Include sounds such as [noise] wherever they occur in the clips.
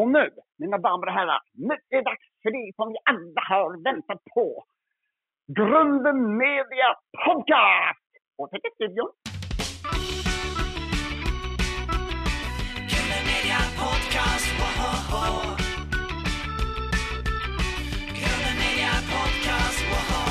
Och nu, mina damer och herrar, nu är det dags för det som vi alla har väntat på. Grunden Media Podcast! Och till studion. Grunden Media Podcast, woho! Grunden Media Podcast, woho!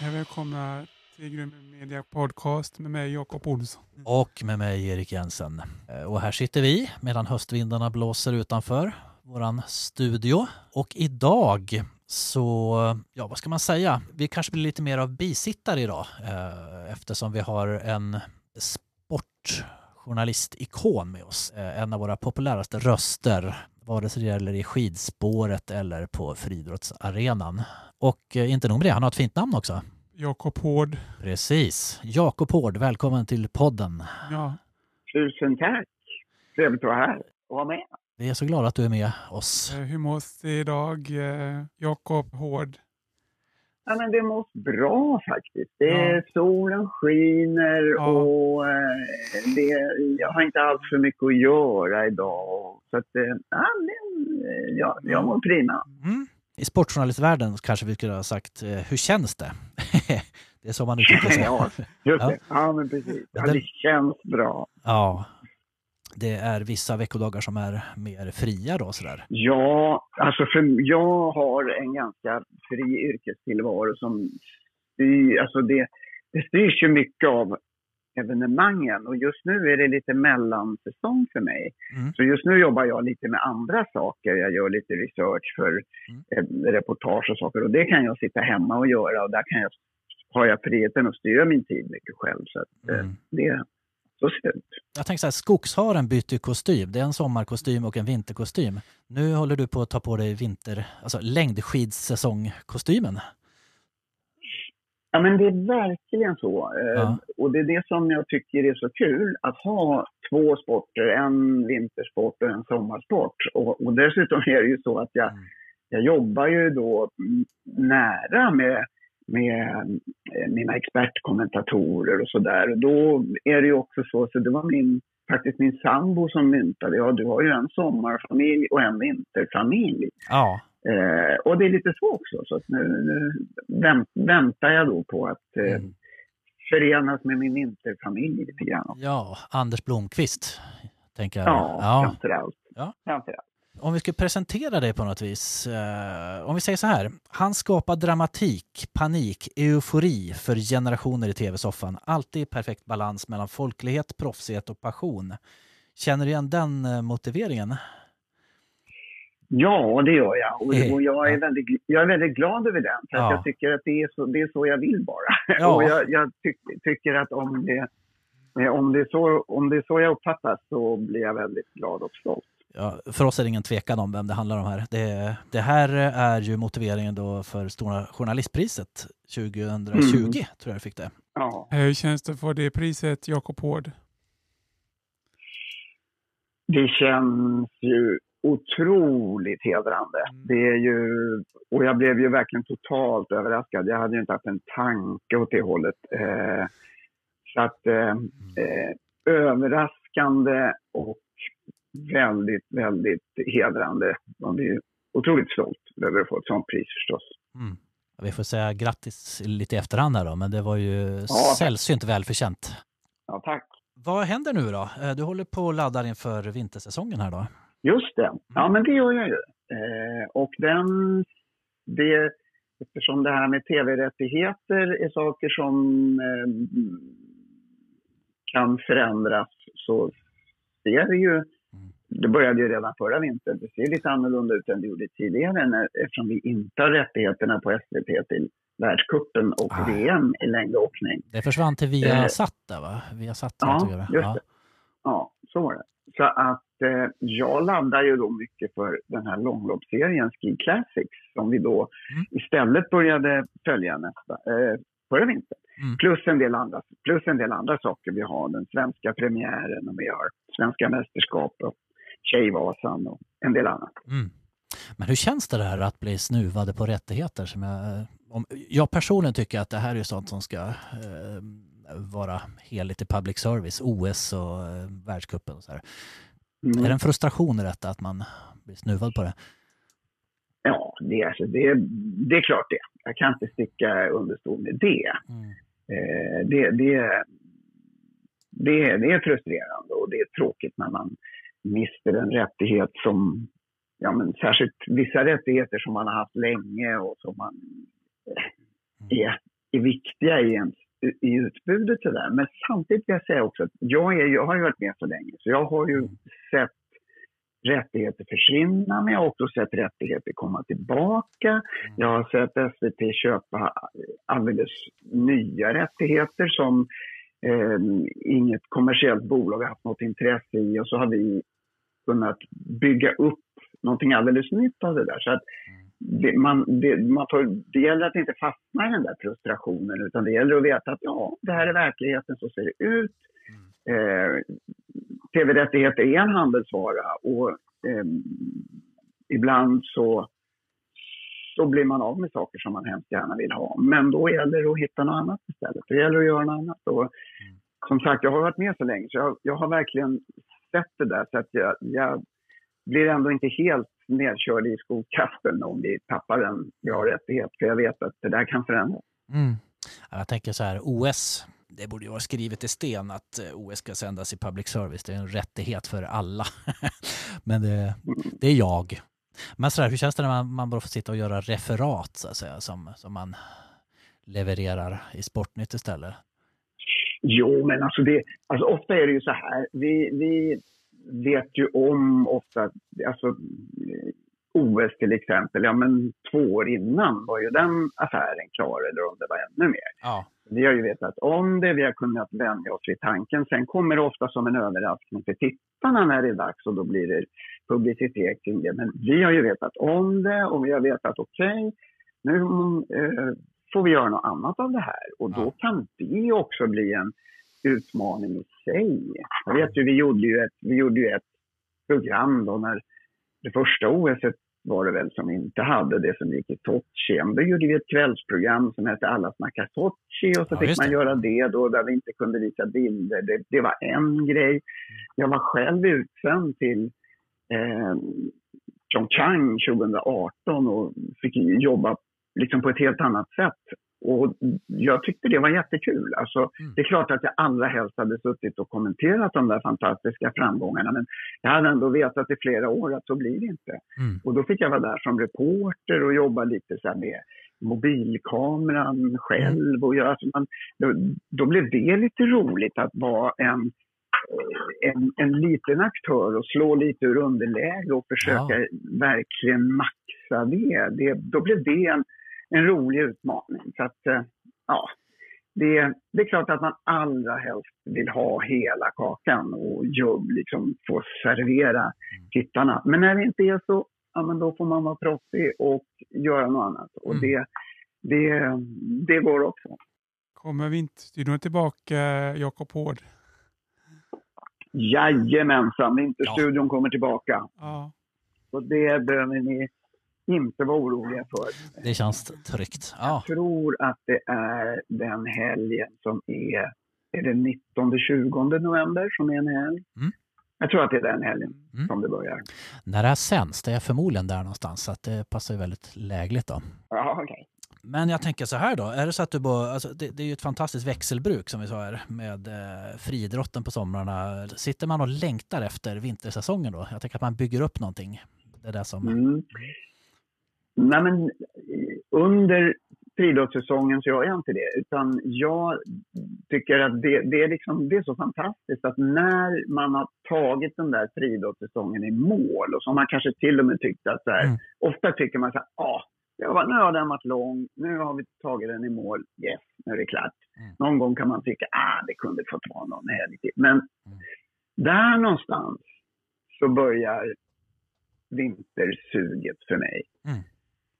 Hej, välkomna till Grym Media Podcast med mig Jakob Olsson. Och med mig Erik Jensen. Eh, och här sitter vi medan höstvindarna blåser utanför våran studio. Och idag så, ja vad ska man säga, vi kanske blir lite mer av bisittare idag eh, eftersom vi har en sportjournalistikon med oss. Eh, En av våra populäraste röster, vare sig det gäller i skidspåret eller på friidrottsarenan. Och eh, inte nog med det, han har ett fint namn också. Jakob Hård. Precis. Jakob Hård, välkommen till podden. Ja, Tusen tack! Trevligt att vara här och vara med. Vi är så glada att du är med oss. eh, hur mås det idag? Eh, Jakob Hård. Ja, men det mås bra faktiskt. Det är Ja. Solen skiner Ja. och eh, det, jag har inte alls för mycket att göra idag. Så att, ja, men, ja, jag mår prima. Mm. I sportjournalistvärlden kanske vi skulle ha sagt, eh, hur känns det? [laughs] det är så man uttrycker sig. Ja, just det. Ja, men precis. Ja, det känns bra. Ja, det är vissa veckodagar som är mer fria då sådär. Ja, alltså för jag har en ganska fri yrkestillvaro som alltså det, det styrs ju mycket av evenemangen och just nu är det lite mellansäsong för mig. Mm. Så just nu jobbar jag lite med andra saker. Jag gör lite research för eh, reportage och saker och det kan jag sitta hemma och göra och där kan jag, har jag friheten att styra min tid mycket själv. Så att, eh, Mm. det, så ser det ut. Jag tänker så här, skogsharen byter kostym. Det är en sommarkostym och en vinterkostym. Nu håller du på att ta på dig vinter, alltså längdskidsäsongkostymen. Ja, men det är verkligen så. Eh, Ja. Och det är det som jag tycker är så kul, att ha två sporter, en vintersport och en sommarsport. Och, och dessutom är det ju så att jag, Mm. jag jobbar ju då nära med, med eh, mina expertkommentatorer och sådär. Och då är det ju också så, så det var min, faktiskt min sambo som myntade, ja du har ju en sommarfamilj och en vinterfamilj. Ja, Eh, och det är lite så också, så att nu, nu vänt, väntar jag då på att eh, Mm. förenas med min vinterfamilj lite grann. ja Anders Blomqvist, tänker jag. Ja, ja. framför allt. Ja. Om vi skulle presentera dig på något vis. Eh, om vi säger så här. Han skapar dramatik, panik, eufori för generationer i tv-soffan. Alltid i perfekt balans mellan folklighet, proffsighet och passion. Känner du igen den eh, motiveringen? Ja, det gör jag. Och, Eh, och jag, är väldigt, jag är väldigt glad över den. För att Ja. jag tycker att det är så, det är så jag vill vara. [laughs] Ja. och jag, jag tyck, tycker att om det, eh, om, det är så, om det är så jag uppfattas så blir jag väldigt glad och stolt. Ja, för oss är det ingen tvekan om vem det handlar om här. Det, det här är ju motiveringen då för Stora Journalistpriset 2020, Mm. tror jag du fick det. Ja. Hur känns det få det priset, Jakob Hård? Det känns ju otroligt hedrande. Mm. Det är ju, och jag blev ju verkligen totalt överraskad. Jag hade ju inte haft en tanke åt det hållet. Eh, så att eh, eh, överraskande och väldigt, väldigt hedrande. Man blir otroligt stolt över att få ett sånt pris förstås. Mm. Vi får säga grattis lite i efterhand här då, men det var ju tack. sällsynt välförtjänt. Ja, tack. Vad händer nu då? Eh, Du håller på och laddar inför vintersäsongen här då. Just det. Ja, men det gör jag ju. Eh, och den, det, eftersom det här med tv-rättigheter är saker som eh, kan förändras så ser det ju, det började ju redan förra vintern, det ser lite annorlunda ut än det gjorde tidigare när, eftersom vi inte har rättigheterna på SVT till världscupen och Ah. VM i längdåkning. Det försvann till Viasat där va? Viasat Ja, det. just det. Ja, så var det. Så att eh, jag laddar ju då mycket för den här långloppsserien Ski Classics som vi då Mm. istället började följa nästa, eh, förra vintern. Mm. Plus, en del andra, plus en del andra saker. Vi har den svenska premiären och vi har svenska mästerskap och Tjejvasan och en del annat. Mm. Men hur känns det där att bli snuvade på rättigheter? Som jag, om, jag personligen tycker att det här är sånt som ska eh, vara heligt i public service, OS och eh, världscupen och så här. Mm. Är det en frustration i detta att man blir snuvad på det? Ja, det, är- alltså, det, det är klart det. Jag kan inte sticka under stol med det. Mm. Eh, det, det, det, det är frustrerande och det är tråkigt när man mister en rättighet som, ja men särskilt vissa rättigheter som man har haft länge och som man eh, är, är viktiga i, ens, i utbudet det. Men samtidigt vill jag säga också att jag, är, jag har ju varit med så länge så jag har ju sett rättigheter försvinna men jag har också sett rättigheter komma tillbaka. Jag har sett SVT köpa alldeles nya rättigheter som eh, inget kommersiellt bolag har haft något intresse i och så har vi kunnat bygga upp någonting alldeles nytt av det där. Så att det, man, det, man får, det gäller att inte fastna i den där frustrationen utan det gäller att veta att ja, det här är verkligheten, så ser det ut. Eh, Tv-rättigheter är en handelsvara och eh, ibland så, så blir man av med saker som man hemskt gärna vill ha. Men då gäller det att hitta något annat istället. Det gäller att göra något annat. Och, som sagt, jag har varit med så länge så jag, jag har verkligen sett det där. Så att jag, jag blir ändå inte helt nedkörd i skogskasten om vi tappar en bra rättighet. För jag vet att det där kan förändras. Mm. Ja, Jag tänker så här, OS, det borde ju vara skrivet i sten att eh, OS ska sändas i public service. Det är en rättighet för alla. [laughs] Men det, det är jag. Men så här, hur känns det när man, man bara får sitta och göra referat så att säga, som, som man levererar i Sportnytt istället? Jo, men alltså, det, alltså ofta är det ju så här. Vi, vi vet ju om ofta, alltså OS till exempel, ja men två år innan var ju den affären klar eller om det var ännu mer. Ja. Vi har ju vetat om det, vi har kunnat vänja oss vid tanken. Sen kommer det ofta som en överraskning för tittarna när det är dags och då blir det publicitet kring det. Men vi har ju vetat om det och vi har vetat okej, nu eh, får vi göra något annat av det här. Och då kan det också bli en utmaning i sig. Jag vet ju, vi gjorde ju ett, vi gjorde ju ett program då när det första OS var det väl som inte hade det som gick i Sochi. Då gjorde vi ett kvällsprogram som hette Alla snackar Sochi och så Ja, fick man det. göra det då där vi inte kunde visa bilder. Det, det var en grej. Jag var själv utsänd till eh, Pyeongchang 2018 och fick jobba liksom på ett helt annat sätt. Och jag tyckte det var jättekul. Alltså, Mm. Det är klart att jag allra helst hade suttit och kommenterat de där fantastiska framgångarna men jag hade ändå vetat i flera år att så blir det inte. Mm. Och då fick jag vara där som reporter och jobba lite så med mobilkameran själv. Och göra, alltså man, då, då blev det lite roligt att vara en, eh, en, en liten aktör och slå lite ur underläge och försöka verkligen maxa det. det. Då blev det en, en rolig utmaning. Så att, eh, ja, det, det är klart att man allra helst vill ha hela kakan och jobb, liksom få servera tittarna. Men när det inte är så, ja, men då får man vara proffsig och göra något annat. Och Mm. det, det, det går också. Kommer Vinterstudion tillbaka, Jakob Hård? Jajamensan, Vinterstudion kommer tillbaka. Ja. Så det behöver ni inte vara oroliga för. Det känns tryggt. Ja, Jag tror att det är den helgen som är, är det 19-20 november som är en helg. Mm. Jag tror att det är den helgen Mm. som det börjar. när det här sänds, det är förmodligen där någonstans, så det passar ju väldigt lägligt då. Ja, okej. Men jag tänker så här då, är det så att du bara, alltså det, det är ju ett fantastiskt växelbruk som vi sa här med eh, friidrotten på somrarna. Sitter man och längtar efter vintersäsongen då? Jag tänker att man bygger upp någonting. Det är det som... Mm. Nej, men eh, under friidrottssäsongen så gör jag inte det. Utan jag tycker att det, det, är liksom, det är så fantastiskt att när man har tagit den där friidrottssäsongen i mål och som man kanske till och med tyckte att så här, Mm. ofta tycker man så här, ah, ja, nu har den varit lång, nu har vi tagit den i mål, yes, nu är det klart. Mm. Någon gång kan man tycka, ah, det kunde få ta någon helg till. Men där någonstans så börjar vintersuget för mig. Mm.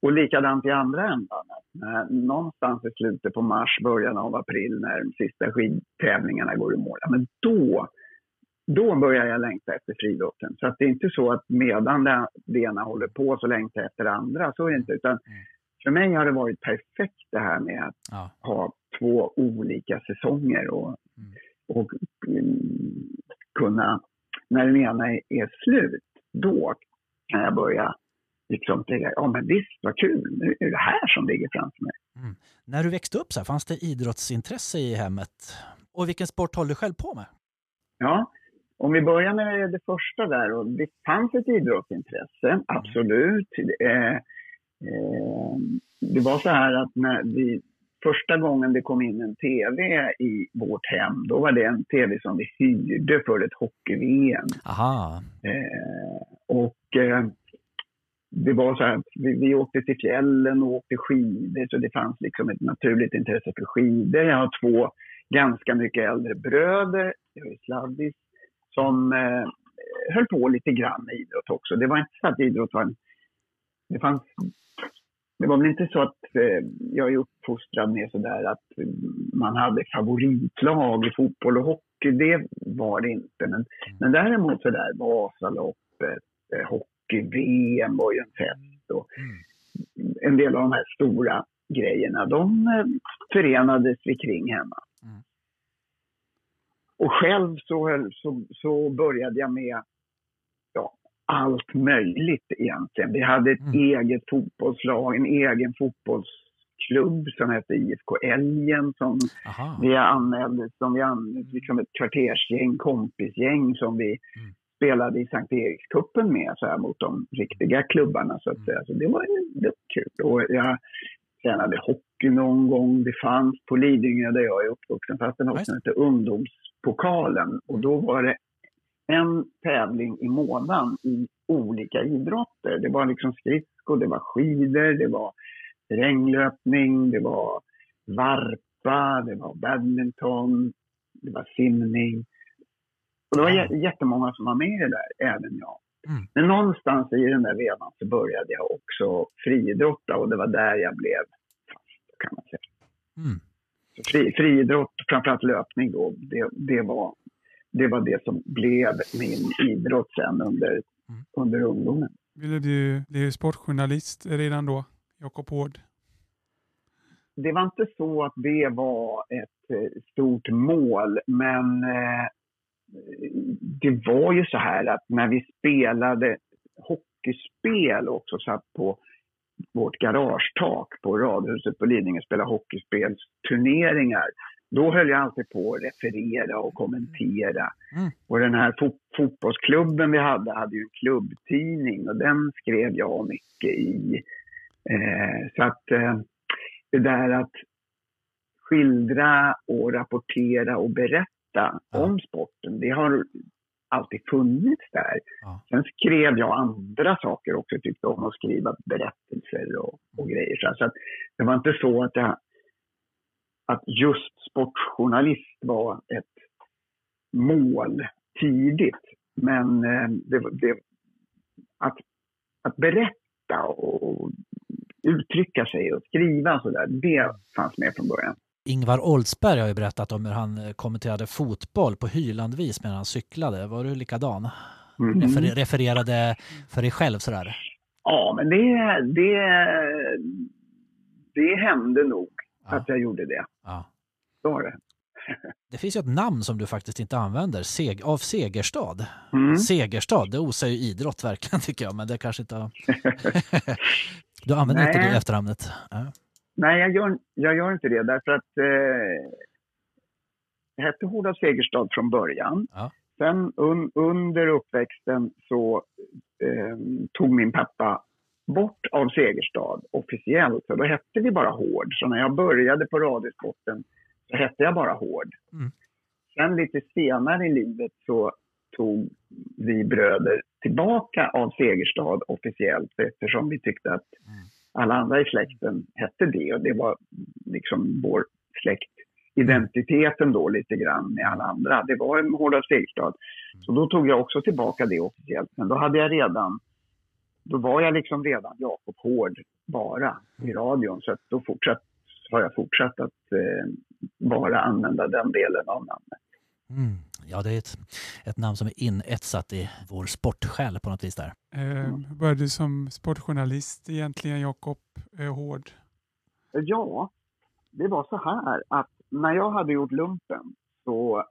Och likadant i andra ändan. När, någonstans i slutet på mars, början av april när de sista skidtävlingarna går i mål. Men då, då börjar jag längta efter friidrotten. Så att det är inte så att medan det, ena håller på så längtar jag efter det andra. Så är det inte. Utan för mig har det varit perfekt det här med att Ja. ha två olika säsonger och, Mm. och mm, kunna när den ena är, är slut, då kan jag börja liksom ja men visst vad kul, nu är det här som ligger framför mig. När du växte upp, så här, fanns det idrottsintresse i hemmet? Och vilken sport håller du själv på med? Ja, om vi börjar med det första där, och det fanns ett idrottsintresse, absolut. Eh, eh, det var så här att när vi, första gången det kom in en tv i vårt hem, då var det en tv som vi hyrde för ett hockey-VM. Aha, Eh, och eh, det var så här att vi, vi åkte till fjällen och åkte skidor, så det fanns liksom ett naturligt intresse för skidor. Jag har två ganska mycket äldre bröder, jag är sladdis, som eh, höll på lite grann med idrott också. Det var inte så att idrott var en... Det fanns... Det var väl inte så att eh, jag är uppfostrad med sådär att man hade favoritlag i fotboll och hockey. Det var det inte. Men, men däremot sådär Vasaloppet, eh, hockey-VM var ju en fest. Och en del av de här stora grejerna, de eh, förenades vi kring hemma. Mm. Och själv så, höll- så, så började jag med ja, allt möjligt egentligen. Vi hade ett Mm. eget fotbollslag, en egen fotbollsklubb som hette IFK Älgen som aha. vi anmälde, som vi anmälde liksom ett kvartersgäng, kompisgäng som vi Mm. Spelade i Sankt Erikskuppen med så här, mot de riktiga klubbarna så att säga. Så det var, det var kul. Och jag tränade hockey någon gång. Det fanns på Lidingö där jag är uppvuxen, fast den också hette Ungdomspokalen. Och då var det en tävling i månaden i olika idrotter. Det var liksom skridsko, det var skidor, det var terränglöpning, det var varpa, det var badminton, det var simning. Och det var jä- jättemånga som var med i det där, även jag. Mm. Men någonstans i den där vevan så började jag också friidrotta och det var där jag blev fast, kan man säga. Mm. Så fri, friidrott, framförallt löpning då, det, det, var, det var det som blev min idrott sen under, Mm. under ungdomen. Ville du bli sportjournalist redan då, Jakob Hård? det var inte så att det var ett eh, stort mål, men eh, det var ju så här att när vi spelade hockeyspel också, satt på vårt garagetak på Radhuset på Lidingö och spelade hockeyspelsturneringar. Då höll jag alltid på att referera och kommentera. Mm. Och den här fo- fotbollsklubben vi hade, hade ju en klubbtidning och den skrev jag mycket i. Eh, så att eh, det där att skildra och rapportera och berätta Ja. om sporten, det har alltid funnits där. Ja. Sen skrev jag andra saker också, tyckte om att skriva berättelser och, och grejer. Så, så det var inte så att, jag, att just sportjournalist var ett mål tidigt. Men eh, det, det, att, att berätta och uttrycka sig och skriva och sådär, det fanns med från början. Ingvar Oldsberg har ju berättat om hur han eh, kommenterade fotboll på hylandvis medan han cyklade. Var du likadan? Mhm. Refer- refererade för dig själv sådär? Ja, men det, det, det hände nog Ja. att jag gjorde det. Ja. Så var det. [laughs] Det finns ju ett namn som du faktiskt inte använder, Seg av Segerstad. Mm. Segerstad, det osar ju idrott verkligen [laughs] tycker jag, men det kanske inte [laughs] du använder inte Nej. det efternamnet? Ja. Nej, jag gör, jag gör inte det därför att eh, jag hette Horda Segerstad från början. Ja. Sen un, under uppväxten så eh, tog min pappa bort av Segerstad officiellt. Så då hette vi bara Hård. Så när jag började på Radiosporten så hette jag bara Hård. Mm. Sen lite senare i livet så tog vi bröder tillbaka av Segerstad officiellt eftersom vi tyckte att Mm alla andra i släkten hette det och det var liksom vår släktidentiteten då lite grann med alla andra. Det var en Hårda Segerstad. Så då tog jag också tillbaka det officiellt. Men då hade jag redan, då var jag liksom redan Jakob Hård bara i radion. Så att då fortsatt, har jag fortsatt att eh, bara använda den delen av namnet. Mm. Ja, det är ett, ett namn som är inetsat i vår sportsjäl på något vis där. Eh, började du som sportjournalist egentligen, Jakob eh, Hård? Ja, det var så här att när jag hade gjort lumpen så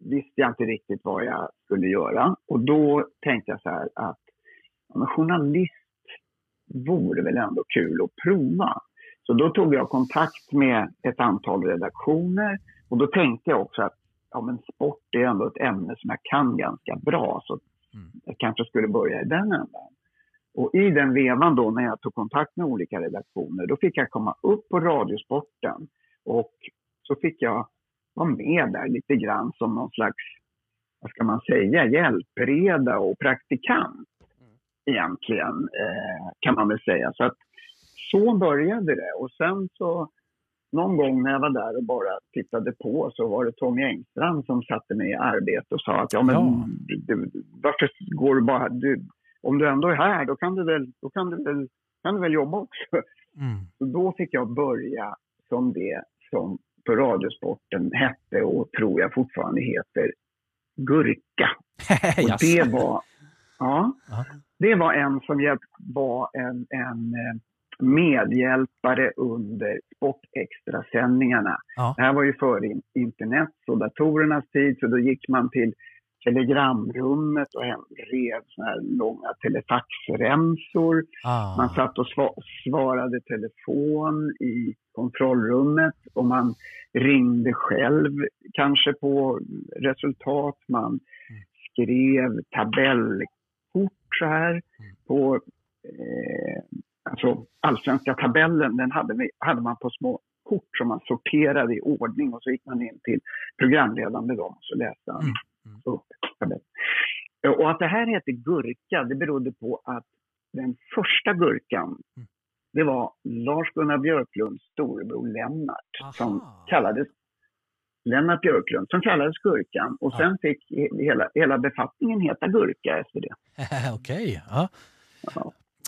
visste jag inte riktigt vad jag skulle göra. Och då tänkte jag så här att ja, men journalist vore väl ändå kul att prova. Så då tog jag kontakt med ett antal redaktioner och då tänkte jag också att ja, men sport är ändå ett ämne som jag kan ganska bra. Så Mm. jag kanske skulle börja i den ändan. Och i den vevan då när jag tog kontakt med olika redaktioner, då fick jag komma upp på Radiosporten och så fick jag vara med där lite grann som någon slags, vad ska man säga, hjälpreda och praktikant egentligen, eh, kan man väl säga. Så att så började det och sen så någon gång när jag var där och bara tittade på så var det Tommy Engstrand som satte mig i arbete och sa att ja men Ja. Du, du, varför går du bara, du, om du ändå är här då kan du väl, då kan du väl, kan du väl jobba också. Mm. Så då fick jag börja som det som på Radiosporten hette och tror jag fortfarande heter Gurka. [laughs] Och det var, ja, det var en som hjälp, var en, en eh, medhjälpare under Sportextra-sändningarna. Ja. Det här var ju före in- internet och datorernas tid, så då gick man till telegramrummet och hem- rev såna här långa telefaxremsor. Ah. Man satt och sva- svarade telefon i kontrollrummet och man ringde själv kanske på resultat. Man skrev tabellkort så här på eh, alltså allsvenska tabellen. Den hade, vi, hade man på små kort som man sorterade i ordning och så gick man in till programledaren med dem och så läste han Mm. Upp tabellen. Och att det här heter gurka, det berodde på att den första gurkan, Mm. det var Lars-Gunnar Björklunds storebror Lennart som Aha. kallades Lennart Björklund, som kallades Gurkan. Och Ja. sen fick he- hela, hela befattningen heta Gurka efter det. [laughs] Okej. Ja.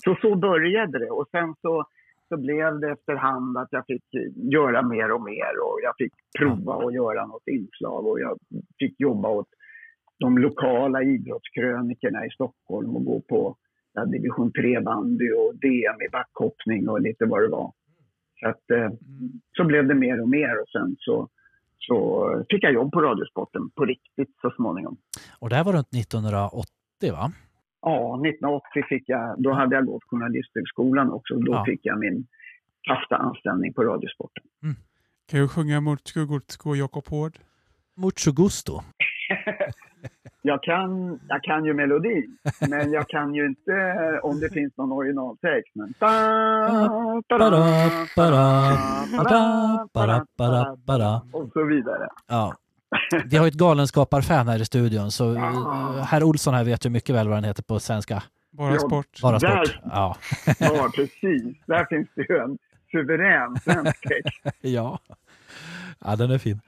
Så så började det och sen så, så blev det efterhand att jag fick göra mer och mer och jag fick prova att göra något inslag och jag fick jobba åt de lokala idrottskrönikerna i Stockholm och gå på ja, division 3-bandy och DM i backhoppning och lite vad det var. Så, att, eh, så blev det mer och mer och sen så, så fick jag jobb på Radiosporten på riktigt så småningom. Och det här var runt 1980 va? Ja, 1980 fick jag, då hade jag gått Journalisthögskolan också. Då Ja. fick jag min fasta anställning på Radiosporten. Kan du sjunga mot Skugotsko Jakob Hård? Mucho gusto. Jag kan, jag kan ju melodin, men jag kan ju inte eh, om det finns någon originaltext. Men... Bara, bara, bara, bara, bara, bara. Och så vidare. Ja. [laughs] Vi har ju ett galenskaparfan här i studion så eh, herr Olsson här vet ju mycket väl vad den heter på svenska. Bara Ja, sport. Bara Där- sport. Ja. [laughs] Ja, precis. Där finns det ju en suverän svensk text. [laughs] ja. Ja, den är fin.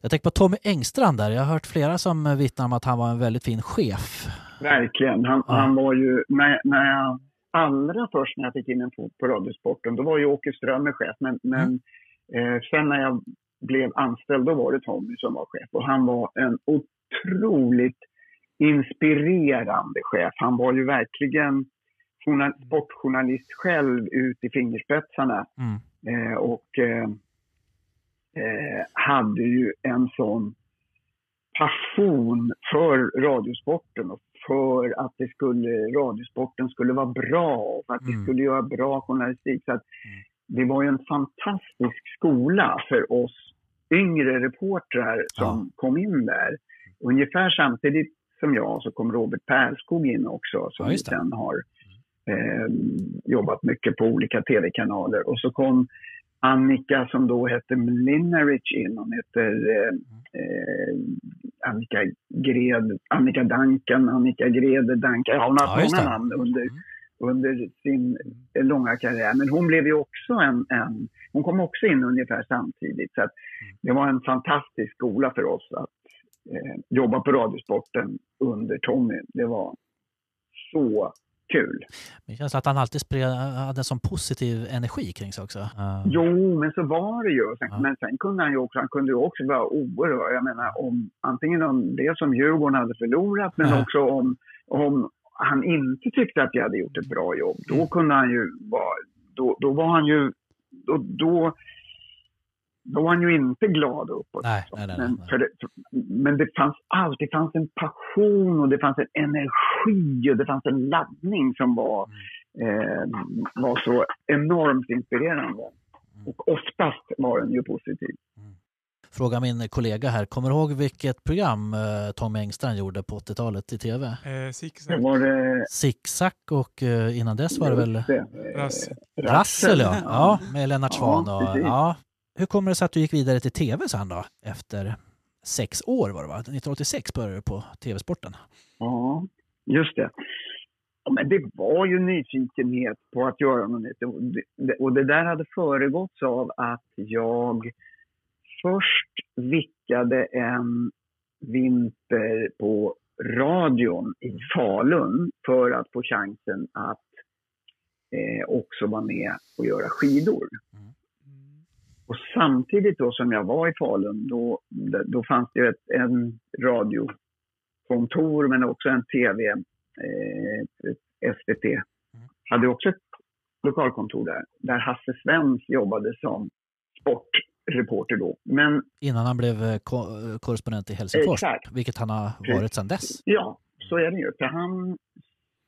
Jag tänker på Tommy Engstrand där. Jag har hört flera som vittnar om att han var en väldigt fin chef. Verkligen. Han, Ja. han var ju, när, när jag, allra först när jag fick in en fot på Radiosporten, då var ju Åke Strömmer chef. Men, men eh, sen när jag blev anställd, då var det Tommy som var chef. Och han var en otroligt inspirerande chef. Han var ju verkligen journal, sportjournalist själv ut i fingerspetsarna. Mm. Eh, och eh, eh, hade ju en sån passion för radiosporten och för att det skulle, radiosporten skulle vara bra och för att vi Mm. skulle göra bra journalistik. Så att det var ju en fantastisk skola för oss yngre reportrar som kom in där. Ungefär samtidigt som jag så kom Robert Pärlskog in också som Ja, sen har eh, jobbat mycket på olika tv-kanaler. Och så kom Annika som då hette Mlinarich in. Hon heter eh, eh, Annika Gred, Annika Duncan, Annika Grede Duncan. Ja, hon har Ja, just många namn under, Mm. Under sin eh, långa karriär. Men hon blev ju också en, en hon kom också in ungefär samtidigt. Så att det var en fantastisk skola för oss att eh, jobba på Radiosporten under Tommy. Det var så kul. Det känns att han alltid spred, hade en sån positiv energi kring sig också. Eh, Jo, men så var det ju. Sen, Ja. Men sen kunde han ju också, han kunde ju också vara oerhört, jag menar om antingen om det som Djurgården hade förlorat men Ja. också om, om han inte tyckte att jag hade gjort ett bra jobb. Då Mm. kunde han ju vara, då, då var han ju, då, då då var han ju inte glad uppåt. Nej, nej, nej, men, det, men det fanns alltid fanns en passion och det fanns en energi och det fanns en laddning som var, Mm. eh, var så enormt inspirerande. Mm. Och oftast var den ju positiv. Fråga min kollega här, kommer du ihåg vilket program eh, Tommy Engstrand gjorde på 80-talet i tv? Eh, Det zigzag. var det... Zigzag och eh, innan dess var det väl Rassel. Rassel ja. ja, med Lennart Ja, Swahn. Och, precis. ja. Hur kommer det sig att du gick vidare till tv sen då? Efter sex år var det va? 1986 började du på tv-sporten. Ja, just det. Ja, men det var ju nyfikenhet på att göra något nytt. Och det, och det där hade föregåtts av att jag först vickade en vinter på radion i Falun för att få chansen att eh, också vara med och göra skidor. Mm. Och samtidigt då som jag var i Falun, då, då fanns det ett en radiokontor men också en tv, eh, SVT, hade också ett lokalkontor där, där Hasse Svens jobbade som sportreporter då. Men Innan han blev eh, ko- eh, korrespondent i Helsingfors, Exakt. vilket han har varit sedan dess. ja, så är det ju. För han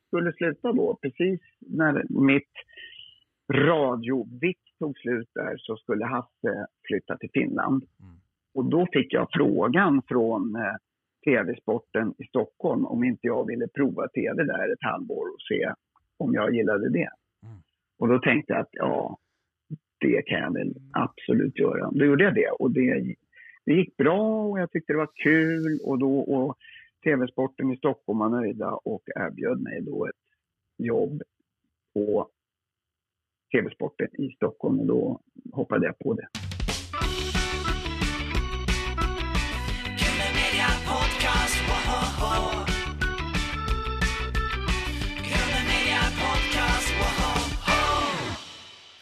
skulle sluta då, precis när mitt radiovick tog slut där så skulle Hasse flytta till Finland. Mm. Och då fick jag frågan från eh, tv-sporten i Stockholm om inte jag ville prova tv där ett halvår och se om jag gillade det. Mm. Och då tänkte jag att ja, det kan jag väl absolut göra. Då gjorde jag det och det, det gick bra och jag tyckte det var kul och då och tv-sporten i Stockholm var nöjda och erbjöd mig då ett jobb på tv-sporten i Stockholm och då hoppade jag på det.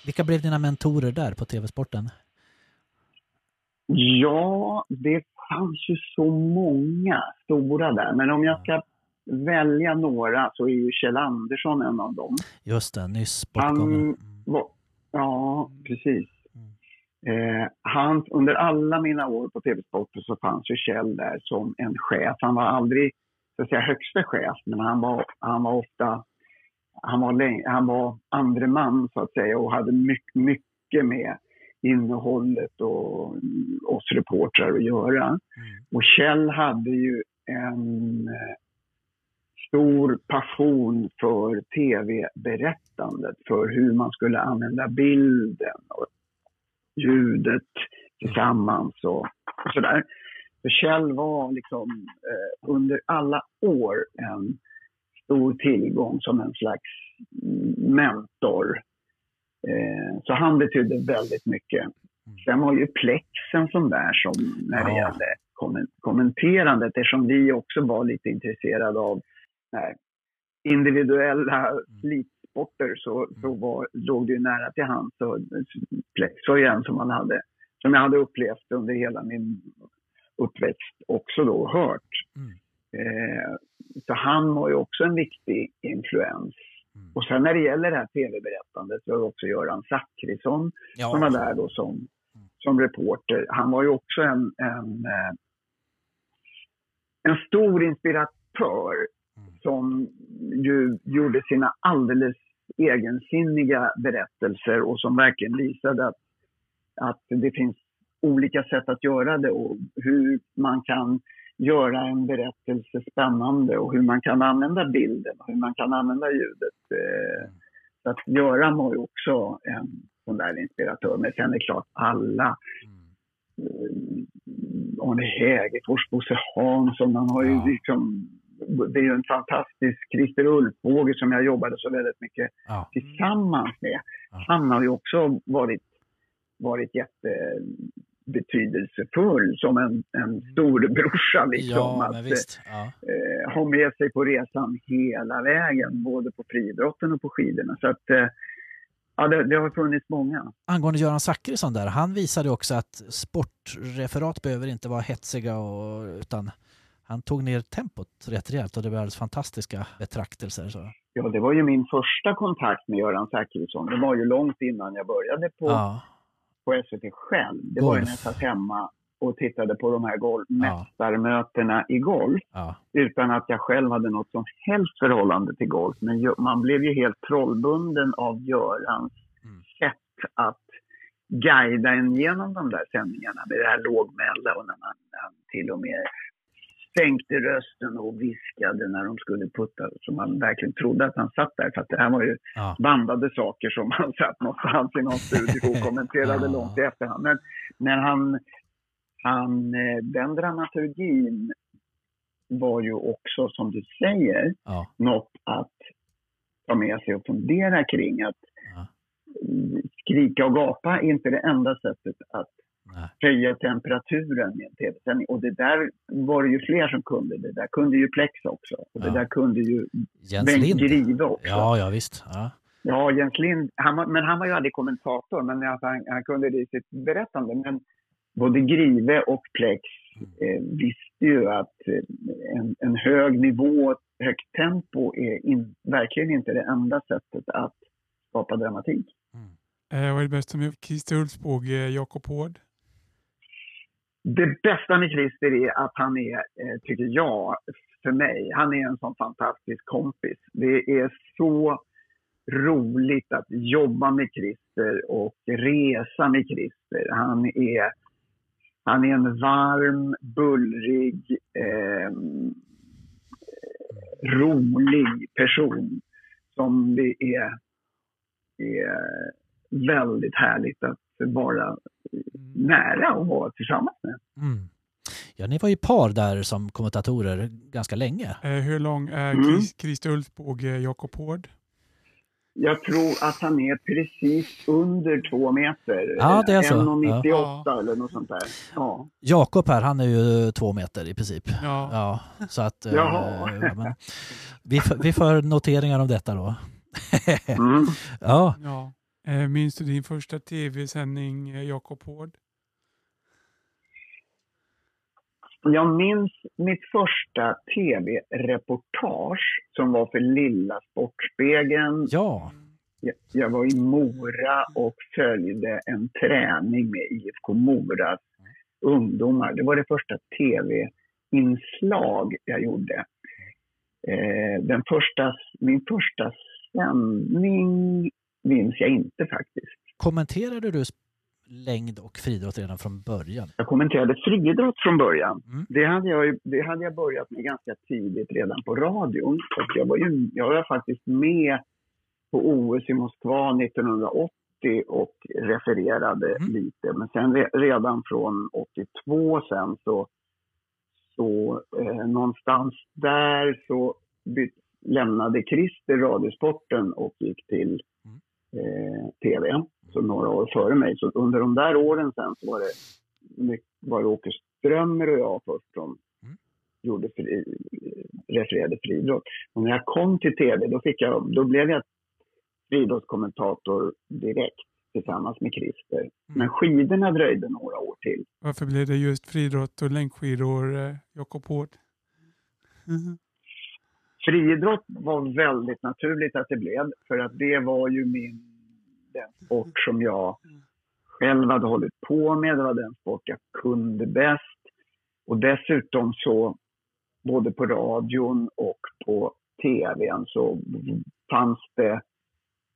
Vilka blev dina mentorer där på tv-sporten? Ja, det fanns ju så många stora där. Men om jag ska välja några så är ju Kjell Andersson en av dem. Just det, nyss bortgången. Mm. var, ja, precis. Eh, han, under alla mina år på TV-sporten så fanns ju Kjell där som en chef. Han var aldrig så att säga, högsta chef, men han var, han var ofta han var, länge, han var andre man så att säga och hade mycket, mycket med innehållet och oss reportrar att göra. Mm. Och Kjell hade ju en eh, stor passion för tv-berättandet, för hur man skulle använda bilden och ljudet tillsammans och, och sådär. För Kjell var liksom eh, under alla år en stor tillgång som en slags mm, mentor. Eh, så han betydde väldigt mycket. Sen var ju Plex en sån där som när det Ja. gällde kommen- kommenterandet eftersom vi också var lite intresserade av individuella slitsporter så, så var, låg det ju nära till hands. Plex var ju en som man hade, som jag hade upplevt under hela min uppväxt också då hört. Mm. Eh, så han var ju också en viktig influens. Mm. Och sen när det gäller det här tv-berättandet så det också Göran Zachrisson som var Ja, där då som, som reporter. Han var ju också en, en, eh, en stor inspiratör Mm. som ju gjorde sina alldeles egensinniga berättelser och som verkligen visade att, att det finns olika sätt att göra det och hur man kan göra en berättelse spännande och hur man kan använda bilden och hur man kan använda ljudet. Eh, Så att Göran var ju också en sån där inspiratör. Men sen är det klart alla Mm. eh, Arne Hägerfors, Bosse Hansson, han har ju Ja. liksom det är ju en fantastisk Christer Ulfbåge som jag jobbade så väldigt mycket ja. tillsammans med. Han har ju också varit, varit jättebetydelsefull som en, en storebrorsa. Liksom, ja att. Ja. eh, ha med sig på resan hela vägen, både på friidrotten och på skidorna. Så att, eh, ja, det, det har funnits många. Angående Göran Zachrisson där, han visade också att sportreferat behöver inte vara hetsiga och, utan han tog ner tempot rätt rejält och det var alldeles fantastiska betraktelser. Så. Ja, det var ju min första kontakt med Göran Zachrisson. Det var ju långt innan jag började på, Ja, på SVT själv. Det var ju när jag Golf. satt hemma och tittade på de här golf, Ja. mästarmötena i golf. Ja. utan att jag själv hade något som helst förhållande till golf. Men man blev ju helt trollbunden av Görans Mm. sätt att guida en genom de där sändningarna med det här lågmälda och när man till och med sänkte rösten och viskade när de skulle putta så man verkligen trodde att han satt där. För att det här var ju Ja. bandade saker som han [laughs] satt någonstans i någon studio och kommenterade Ja. långt i efterhand. Men, men han, han, eh, den dramaturgin var ju också, som du säger, Ja. något att ta med sig och fundera kring. Att Ja. skrika och gapa är inte det enda sättet att. Höja temperaturen med en tv-sändning. Och det där var det ju fler som kunde. Det där kunde ju Plex också. Och det Ja. där kunde ju Jens Bengt Lind. Grive också. Ja, ja visst. Ja. Ja, Jens Lind, han var, men han var ju aldrig kommentator, men alltså han, han kunde det i sitt berättande. Men både Grive och Plex eh, visste ju att eh, en, en hög nivå, högt tempo är in, verkligen inte det enda sättet att skapa dramatik. Eh, vad är det bästa med Christer Ulfsbåge, Jakob Hård? Det bästa med Christer är att han är, eh, tycker jag, för mig, han är en sån fantastisk kompis. Det är så roligt att jobba med Christer och resa med Christer. Han är, han är en varm, bullrig, eh, rolig person som det är, är väldigt härligt att vara nära och vara tillsammans med. Mm. Ja, ni var ju par där som kommentatorer ganska länge. Eh, hur lång är Mm. Chris- Christer Ulfsbåge, Jakob Hård? Jag tror att han är precis under två meter. Ja, det är så. 1,98 eller något sånt där. Ja. Jakob här, han är ju två meter i princip. Ja. Ja, så att... eh, Jaha. ja, men vi, vi får noteringar om detta då. [laughs] Mm. Ja, ja. Eh, minns du din första tv-sändning, eh, Jakob Hård? Jag minns mitt första tv-reportage som var för Lilla Sportspegeln. ja. Jag- Jag var i Mora och följde en träning med IFK Moras ungdomar. Det var det första tv-inslag jag gjorde. Eh, den första, min första sändning minns jag inte faktiskt. Kommenterade du längd och friidrott redan från början? Jag kommenterade friidrott från början. Mm. Det, hade jag, det hade jag börjat med ganska tidigt redan på radion. Och jag, var ju, jag var faktiskt med på OS i Moskva 1980 och refererade Mm. lite. Men sen re, redan från 82 sen så, så eh, någonstans där så byt, lämnade Christer Radiosporten och gick till Mm. Eh, TV. Så några år före mig. Så under de där åren sen så var det, var det Åke Strömmer och jag först som Mm. gjorde fri, refererade friidrott. Och när jag kom till TV då, fick jag, då blev jag friidrottskommentator direkt tillsammans med Christer. Men skidorna dröjde några år till. Varför blev det just friidrott och längdskidor, eh, Jakob Hård? Mhm. Friidrott var väldigt naturligt att det blev, för att det var ju min, den sport som jag själv hade hållit på med. Det var den sport jag kunde bäst. Och dessutom så, både på radion och på tvn så fanns det,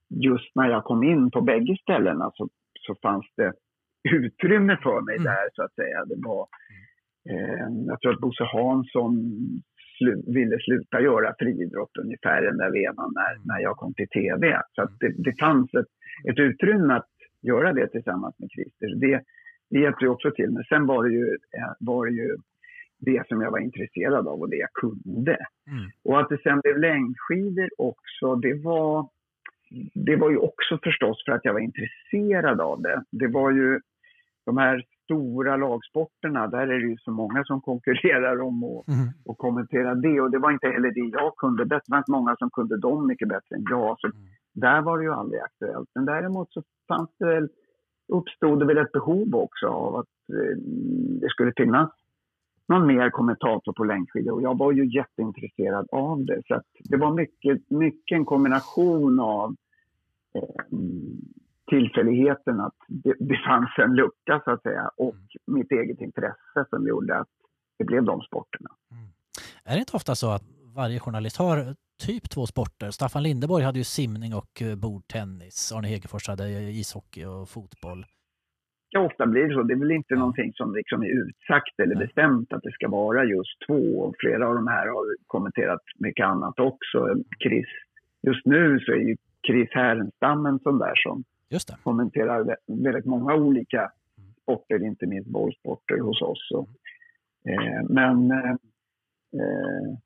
just när jag kom in på bägge ställena så, så fanns det utrymme för mig Mm. där så att säga. Det var, eh, jag tror att Bosse Hansson slu, ville sluta göra friidrott ungefär den där vevan när, när jag kom till tv. Så att det, det fanns ett, ett utrymme att göra det tillsammans med Christer. Det, det hjälpte ju också till. Men sen var det, ju, eh, var det ju det som jag var intresserad av och det jag kunde. Mm. Och att det sen blev längdskidor också, det var, det var ju också förstås för att jag var intresserad av det. Det var ju de här stora lagsporterna, där är det ju så många som konkurrerar om att Mm. och kommentera det. Och det var inte heller det jag kunde bäst. Det var inte många som kunde dem mycket bättre än jag. Så där var det ju aldrig aktuellt. Men däremot så fanns det väl, uppstod det väl ett behov också av att eh, det skulle finnas någon mer kommentator på längdskidor. Och jag var ju jätteintresserad av det. Så att det var mycket, mycket en kombination av eh, tillfälligheten att det, det fanns en lucka så att säga och mitt eget intresse som gjorde att det blev de sporterna. Är det inte ofta så att varje journalist har typ två sporter? Staffan Lindeborg hade ju simning och eh, bordtennis. Arne Hegerfors hade ishockey och fotboll. Ja, ofta blir det så. Det är väl inte Ja. någonting som liksom är utsagt eller Nej. bestämt att det ska vara just två. Och Flera av de här har kommenterat mycket annat också. Chris, just nu så är ju Chris Härenstam en sån där som Just det. kommenterar vä- väldigt många olika sporter, inte minst bollsporter hos oss. Och, eh, men eh, eh,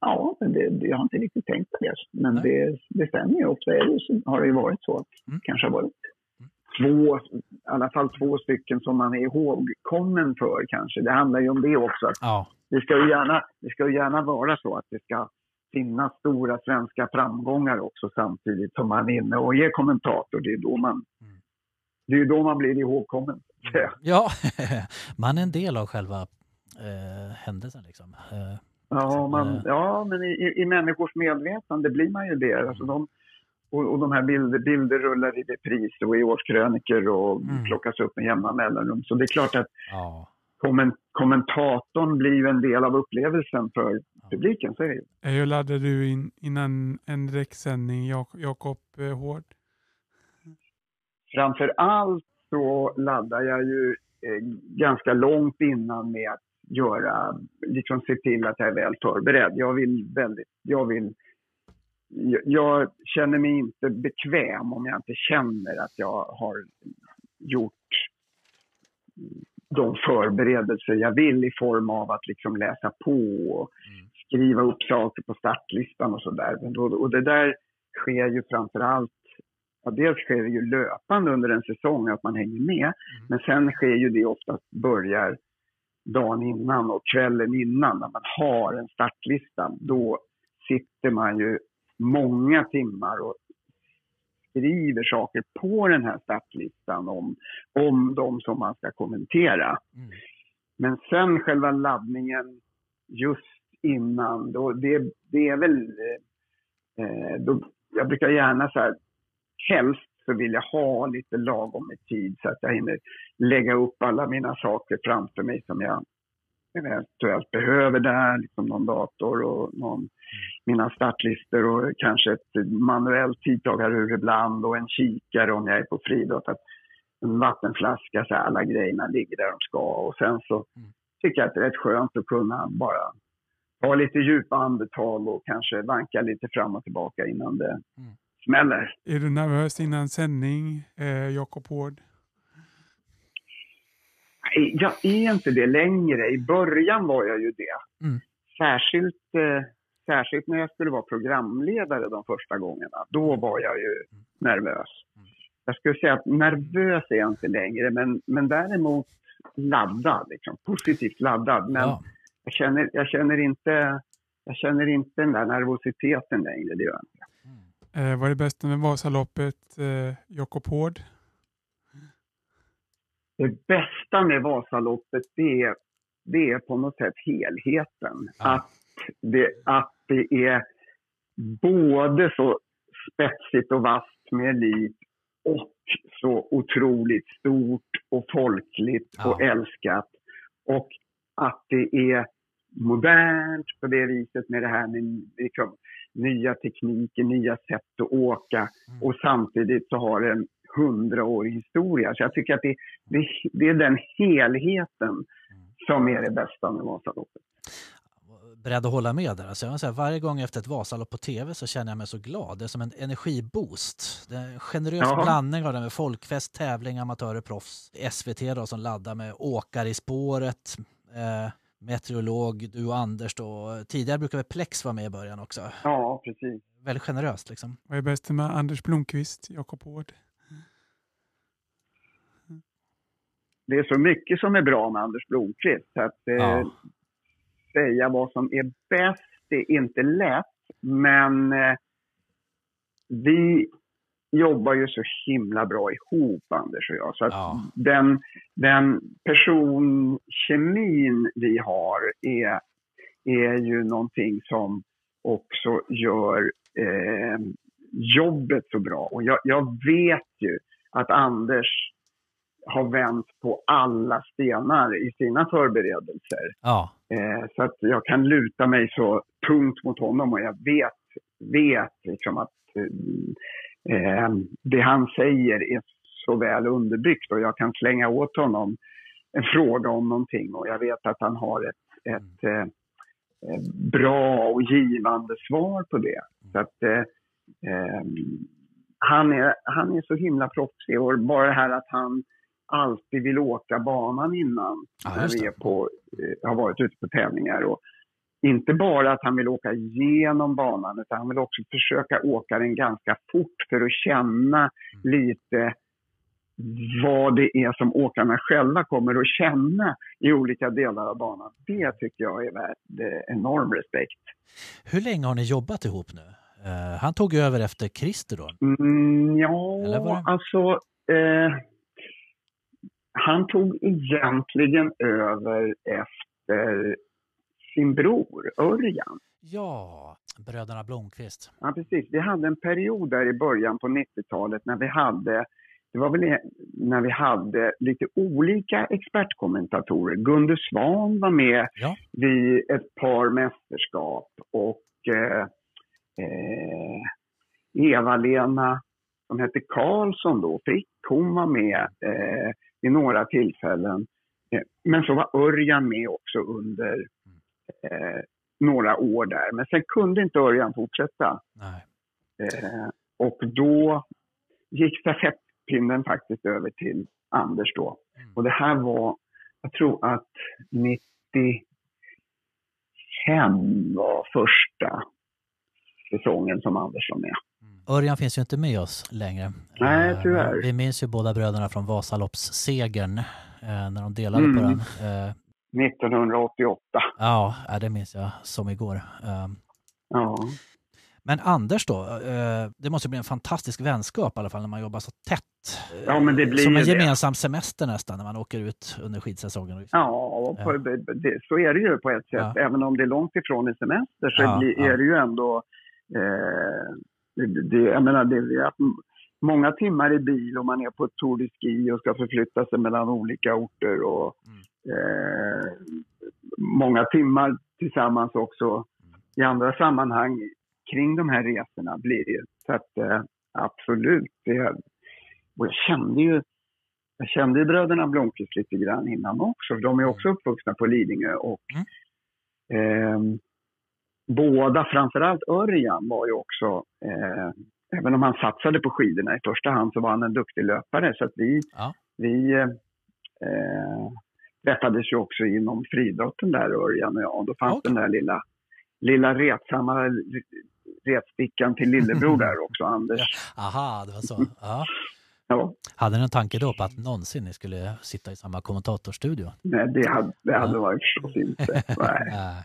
ja, men det, jag har inte riktigt tänkt på det. Men Nej. det, det stämmer ju. Ofta är det, så, har det ju varit så att Mm. kanske har varit två, i alla fall två stycken som man är ihågkommen för kanske. Det handlar ju om det också. Ja, det ska ju gärna, det ska ju gärna vara så att det ska finnas stora svenska framgångar också samtidigt som man är inne och är kommentator. Det är då man, Mm. det är då man blir ihågkommen. säga. ja. [laughs] man är en del av själva eh, händelsen liksom. Eh, Ja, man, Eh. ja men i, i- människors medvetande blir man ju det. Alltså de, och, och de här bilder, bilder rullar i repris och i årskrönikor och Mm. plockas upp med jämna mellanrum. Så det är klart att ja. kommen, kommentatorn blir ju en del av upplevelsen för publiken. Så är det ju. Eh, Hur laddade du in innan en direktsändning, Jak- Jakob eh, Hård? Framför allt så laddar jag ju eh, ganska långt innan med att göra, liksom se till att jag är väl förberedd. Jag vill väldigt, jag vill, jag, jag känner mig inte bekväm om jag inte känner att jag har gjort de förberedelser jag vill i form av att liksom läsa på och Mm. Skriva upp saker på startlistan och sådär. Och det där sker ju framför allt Ja, dels sker det ju löpande under en säsong att man hänger med. Men sen sker ju det ofta börjar dagen innan och kvällen innan när man har en startlista. Då sitter man ju många timmar och skriver saker på den här startlistan om, om de som man ska kommentera. Mm. Men sen själva laddningen just innan, då, det, det är väl... Eh, då, jag brukar gärna så här, helst så vill jag ha lite lagom med tid så att jag hinner lägga upp alla mina saker framför mig som jag eventuellt behöver där, liksom någon dator och någon, mina startlistor och kanske ett manuellt tidtagarur ibland och en kikare om jag är på friidrott. En vattenflaska, så alla grejerna ligger där de ska och sen så Mm. tycker jag att det är rätt skönt att kunna bara ta lite djupa andetag och kanske vanka lite fram och tillbaka innan det Mm. smäller. Är du nervös innan sändning, eh, Jakob Hård? Nej, jag är inte det längre. I början var jag ju det. Mm. Särskilt, eh, särskilt när jag skulle vara programledare de första gångerna. Då var jag ju nervös. Jag skulle säga att nervös är jag inte längre, men, men däremot laddad. Liksom, positivt laddad. Men Ja. Jag, känner, jag, känner inte, jag känner inte den där nervositeten längre. Det gör jag inte. Eh, vad är det bästa med Vasaloppet, eh, Jakob Hård? Det bästa med Vasaloppet det är, det är på något sätt helheten. Ja. Att, det, att det är både så spetsigt och vasst med elit och så otroligt stort och folkligt Ja. och älskat. Och att det är modernt på det viset med det här med liksom, nya tekniker, nya sätt att åka Mm. och samtidigt så har det en hundraårig historia. Så jag tycker att det, det, det är den helheten som är det bästa med Vasaloppet. beredd att hålla med där. Alltså jag säga, varje gång efter ett Vasalopp på tv så känner jag mig så glad. Det är som en energiboost. Det är en generös Ja. blandning av det med folkfest, tävling, amatörer, proffs. SVT då som laddar med åkare i spåret, eh, meteorolog, du och Anders då. Tidigare brukade väl Plex vara med i början också. Ja, precis. Väldigt generöst liksom. Vad är bäst med Anders Blomqvist, Jakob Hård? Det är så mycket som är bra med Anders Blomqvist. Så att eh, Ja. säga vad som är bäst är inte lätt. Men eh, vi jobbar ju så himla bra ihop, Anders och jag. Så att Ja. den, den personkemin vi har är, är ju någonting som också gör eh, jobbet så bra. Och jag, jag vet ju att Anders har vänt på alla stenar i sina förberedelser. Ja, Eh, så att jag kan luta mig så tungt mot honom och jag vet, vet liksom att eh, eh, det han säger är så väl underbyggt och jag kan slänga åt honom en [laughs] fråga om någonting. Och jag vet att han har ett, ett eh, eh, bra och givande svar på det. Så att eh, eh, han, är, han är så himla proffsig. Och bara det här att han alltid vill åka banan innan Ja, när vi är på, eh, har varit ute på tävlingar. Och inte bara att han vill åka igenom banan utan han vill också försöka åka den ganska fort för att känna lite vad det är som åkarna själva kommer att känna i olika delar av banan. Det tycker jag är värt eh, enorm respekt. hur länge har ni jobbat ihop nu? Eh, han tog över efter Christer då. Mm, ja, alltså... Eh, han tog egentligen över efter sin bror Örjan. Ja, bröderna Blomqvist. Ja, precis. Vi hade en period där i början på 90-talet när vi hade det var väl när vi hade lite olika expertkommentatorer. Gunde Svan var med Ja. vid ett par mästerskap och eh, eh, Eva-Lena, som hette Karlsson då, Frick, hon var med eh, vid några tillfällen. Eh, men så var Örjan med också under eh, några år där. Men sen kunde inte Örjan fortsätta. Eh, och då gick stafettpinnen faktiskt över till Anders då. Mm. Och det här var, jag tror att 95 var första säsongen som Anders var med. Örjan finns ju inte med oss längre. Nej, Eh, tyvärr. Vi minns ju båda bröderna från Vasaloppssegern eh, när de delade Mm. på den. Eh, 1988. Ja, ja, det minns jag som igår. Eh, Ja. Men Anders då, eh, det måste bli en fantastisk vänskap i alla fall när man jobbar så tätt. Ja, men det blir Som en det. gemensam semester nästan när man åker ut under skidsäsongen. Ja, och på, Ja. Det, det, så är det ju på ett sätt. Ja. Även om det är långt ifrån en semester så Ja, blir, ja. är det ju ändå... Eh, det, det, jag menar, det att många timmar i bil och man är på ett Tour de Ski och ska förflytta sig mellan olika orter och Mm. Eh, många timmar tillsammans också i andra sammanhang kring de här resorna blir det. Så att eh, absolut, det, och jag kände ju jag kände ju bröderna Blomqvist lite grann innan också. De är också uppvuxna på Lidingö och Mm. ehm, båda, framförallt Örjan var ju också, eh, även om han satsade på skidorna i första hand så var han en duktig löpare. Så att vi, Ja. vi eh, träffades ju också inom friidrotten där Örjan och jag. Och då fanns Okej. den där lilla, lilla retsamma retstickan till lillebror där också, [laughs] Anders. Aha, det var så. Ja. [laughs] Ja, Hade ni en tanke då på att någonsin ni skulle sitta i samma kommentatorstudio? nej, det hade, det hade Ja. varit förstås inte. [laughs] Nej.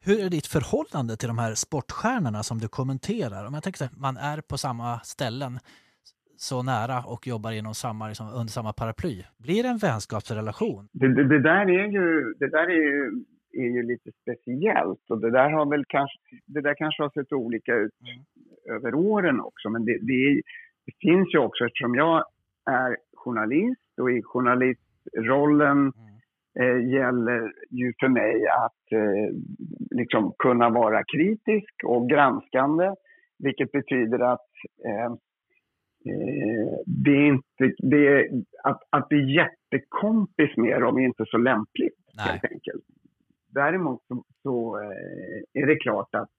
Hur är ditt förhållande till de här sportstjärnorna som du kommenterar? Om jag tänker här, man är på samma ställen så nära och jobbar inom samma, liksom, under samma paraply. Blir det en vänskapsrelation? Det, det, det där är ju, det där är ju, är ju lite speciellt och det där har väl kanske, det där kanske har sett olika ut Mm. över åren också. Men det, det, är, det finns ju också, eftersom jag är journalist och i journalistrollen eh, gäller ju för mig att eh, liksom kunna vara kritisk och granskande. Vilket betyder att eh, det är inte, det är, att, att bli jättekompis med dem är inte så lämpligt Nej. helt enkelt. Däremot så, så eh, är det klart att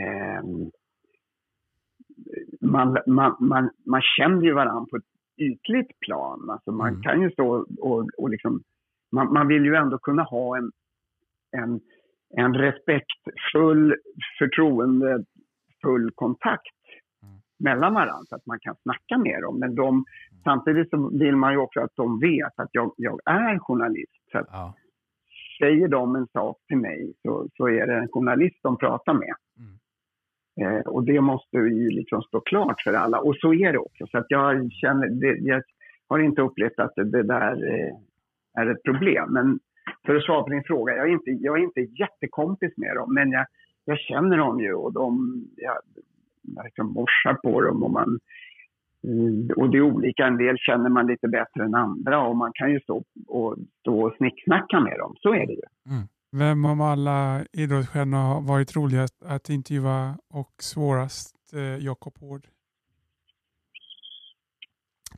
ehm, man, man, man, man känner ju varandra på ett ytligt plan. Alltså man Mm. kan ju stå och, och liksom, man, man vill ju ändå kunna ha en, en, en respektfull, förtroendefull kontakt. Mellan varandra så att man kan snacka med dem. Men de, samtidigt så vill man ju också att de vet att jag, jag är journalist. Så att Ja. säger de en sak till mig så, så är det en journalist de pratar med. Mm. Eh, och det måste ju liksom stå klart för alla. Och så är det också. Så att jag, känner, det, jag har inte upplevt att det, det där eh, är ett problem. Men för att svara på din fråga, jag är inte, jag är inte jättekompis med dem. Men jag, jag känner dem ju och de, jag, liksom morsar på dem. Och man, Mm, Och det är olika, en del känner man lite bättre än andra och man kan ju stå och, stå och snicksnacka med dem. Så är det ju. Vem av alla idrottsstjärnor har varit roligast att intervjua och svårast eh, Jakob Hård?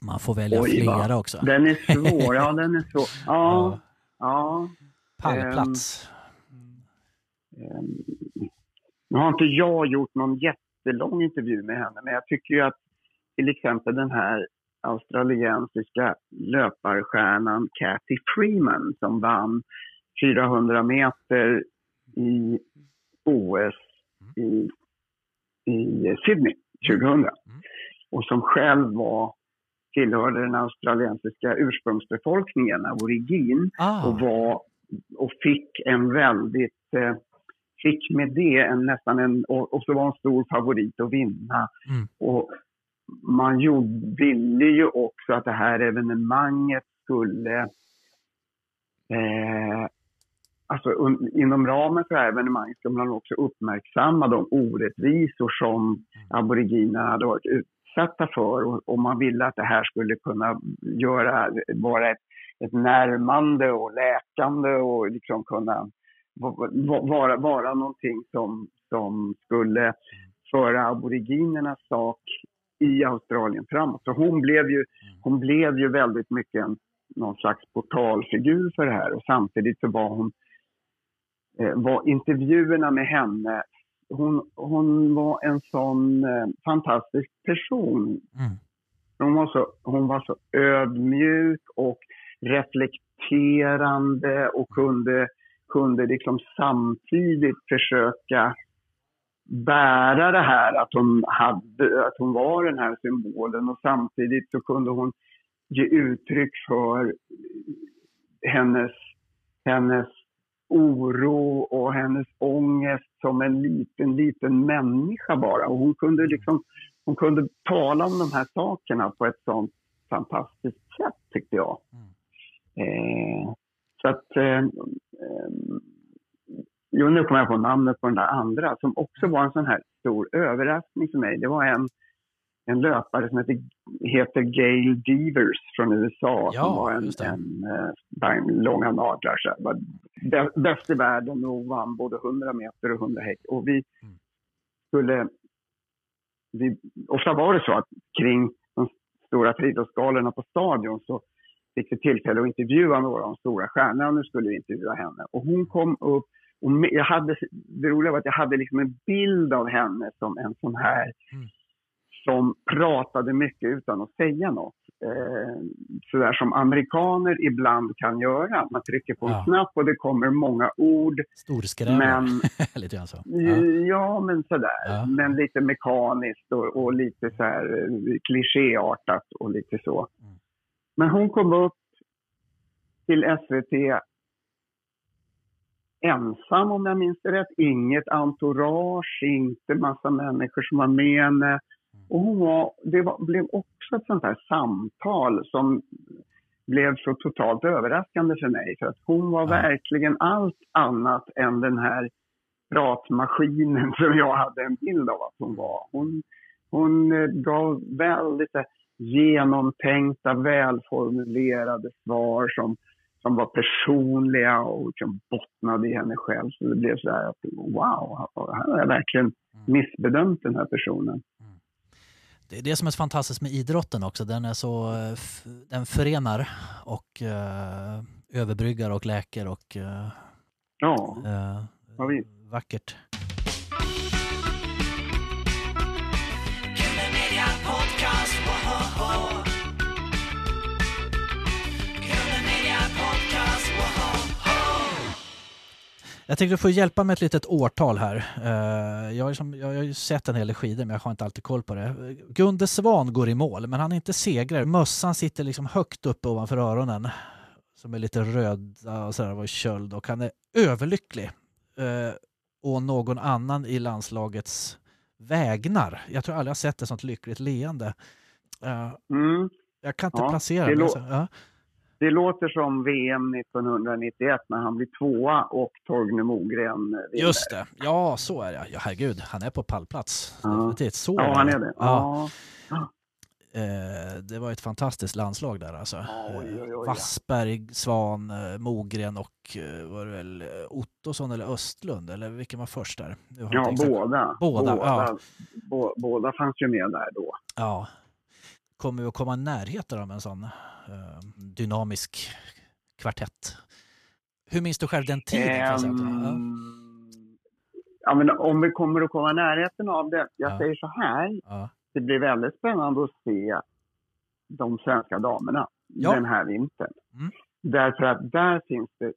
Man får välja Oj, va. flera också. Den är svår, ja den är svår. [laughs] Ja, ja. Pallplats. Ehm, Nu har inte jag gjort någon jättelång intervju med henne, men jag tycker ju att till exempel den här australiensiska löparstjärnan Cathy Freeman som vann 400 meter i OS i, i Sydney 2000 och som själv var tillhörde den australiensiska ursprungsbefolkningen, aborigin, Ah, och, var, och fick en väldigt, eh, fick med det en, nästan en, och, och så var en stor favorit att vinna. Mm. Och man gjorde, ville ju också att det här evenemanget skulle, eh, alltså un, inom ramen för det här evenemanget skulle man också uppmärksamma de orättvisor som aboriginerna hade varit utsatta för och, och man ville att det här skulle kunna göra, vara ett ett närmande och läkande och liksom kunna vara, vara någonting som, som skulle föra aboriginernas sak i Australien framåt. Så hon blev ju, hon blev ju väldigt mycket en, någon slags portalfigur för det här och samtidigt så var hon eh, var intervjuerna med henne hon, hon var en sån eh, fantastisk person mm. hon var så, hon var så ödmjuk och reflekterande och kunde, kunde liksom samtidigt försöka bära det här att hon, hade, att hon var den här symbolen och samtidigt så kunde hon ge uttryck för hennes, hennes oro och hennes ångest som en liten, liten människa bara. Och hon kunde liksom hon kunde tala om de här sakerna på ett sånt fantastiskt sätt tyckte jag. Eh, så att, eh, jo, nu kommer jag på namnet på den där andra som också var en sån här stor överraskning för mig. Det var en, en löpare som heter, heter Gail Devers från USA Ja, som var en, det. en, eh, en långa naglar. Så var bä- bäst i världen och vann både 100 meter och 100 häck. Och vi skulle vi, ofta var det så att kring de stora friidrottsgalorna på stadion så fick vi tillfälle att intervjua några av de stora stjärnorna och nu skulle vi intervjua henne. Och hon kom upp och jag hade, det roliga var att jag hade liksom en bild av henne som en sån här Mm. som pratade mycket utan att säga något. Eh, sådär som amerikaner ibland kan göra. Man trycker på en Ja. knapp och det kommer många ord. Storskrävare. Men [laughs] Lite grann så. Ja, Ja. men sådär. Ja. Men lite mekaniskt och, och lite så här eh, klichéartat och lite så. Mm. Men hon kom upp till SVT ensam om jag minns det rätt. Inget entourage, inte massa människor som var med henne. Och hon var, det var, blev också ett sånt här samtal som blev så totalt överraskande för mig. För att hon var verkligen allt annat än den här pratmaskinen [laughs] som jag hade en bild av att hon var. Hon, hon eh, gav väldigt genomtänkta, välformulerade svar som, som var personliga och som bottnade i henne själv. Så det blev så här att wow, här har jag verkligen missbedömt den här personen. Det är det som är så fantastiskt med idrotten också. Den, är så, eh, den förenar och eh, överbryggar och läker och eh, Ja, eh, vackert. Jag tänkte du får hjälpa med ett litet årtal här. Eh, jag, har liksom, jag har ju sett en hel del skidor men jag har inte alltid koll på det. Gunde Svan går i mål men han är inte segrare. Mössan sitter liksom högt uppe ovanför öronen som är lite röda och sådär var köld och han är överlycklig. Eh, och någon annan i landslagets vägnar. Jag tror aldrig jag sett ett sånt lyckligt leende. Eh, mm. jag kan inte Ja, placera det det. låter som VM 1991 när han blir tvåa och Torgny Mogren vinner. Just det, ja så är det. Ja, herregud, han är på pallplats. Ja. Definitivt. Så Ja, han är det. Ja. Ja. Eh, det var ett fantastiskt landslag där alltså. Oj, oj, oj. Wassberg, Svan, eh, Mogren och eh, var det väl Ottosson eller Östlund? Eller vilken var först där? Ja, exakt- båda. Båda, ja. Bå- båda fanns ju med där då. Ja. Kommer vi att komma i närheten av en sån eh, dynamisk kvartett? Hur minns du själv den tiden? Ehm, ja, men om vi kommer att komma i närheten av det. Jag Ja. säger så här. Ja. Det blir väldigt spännande att se de svenska damerna Ja. den här vintern. Mm. Därför att där finns det...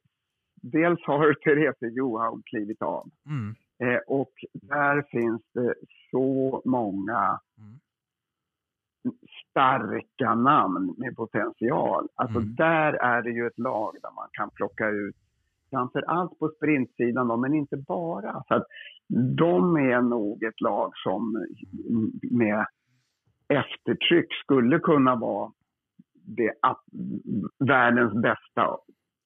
Dels har [laughs] Therese Johaug klivit av. Mm. Eh, och där finns det så många Mm. Starka namn med potential. Alltså Mm. där är det ju ett lag där man kan plocka ut framför allt på sprintsidan då, men inte bara. Så att de är nog ett lag som med eftertryck skulle kunna vara det, världens bästa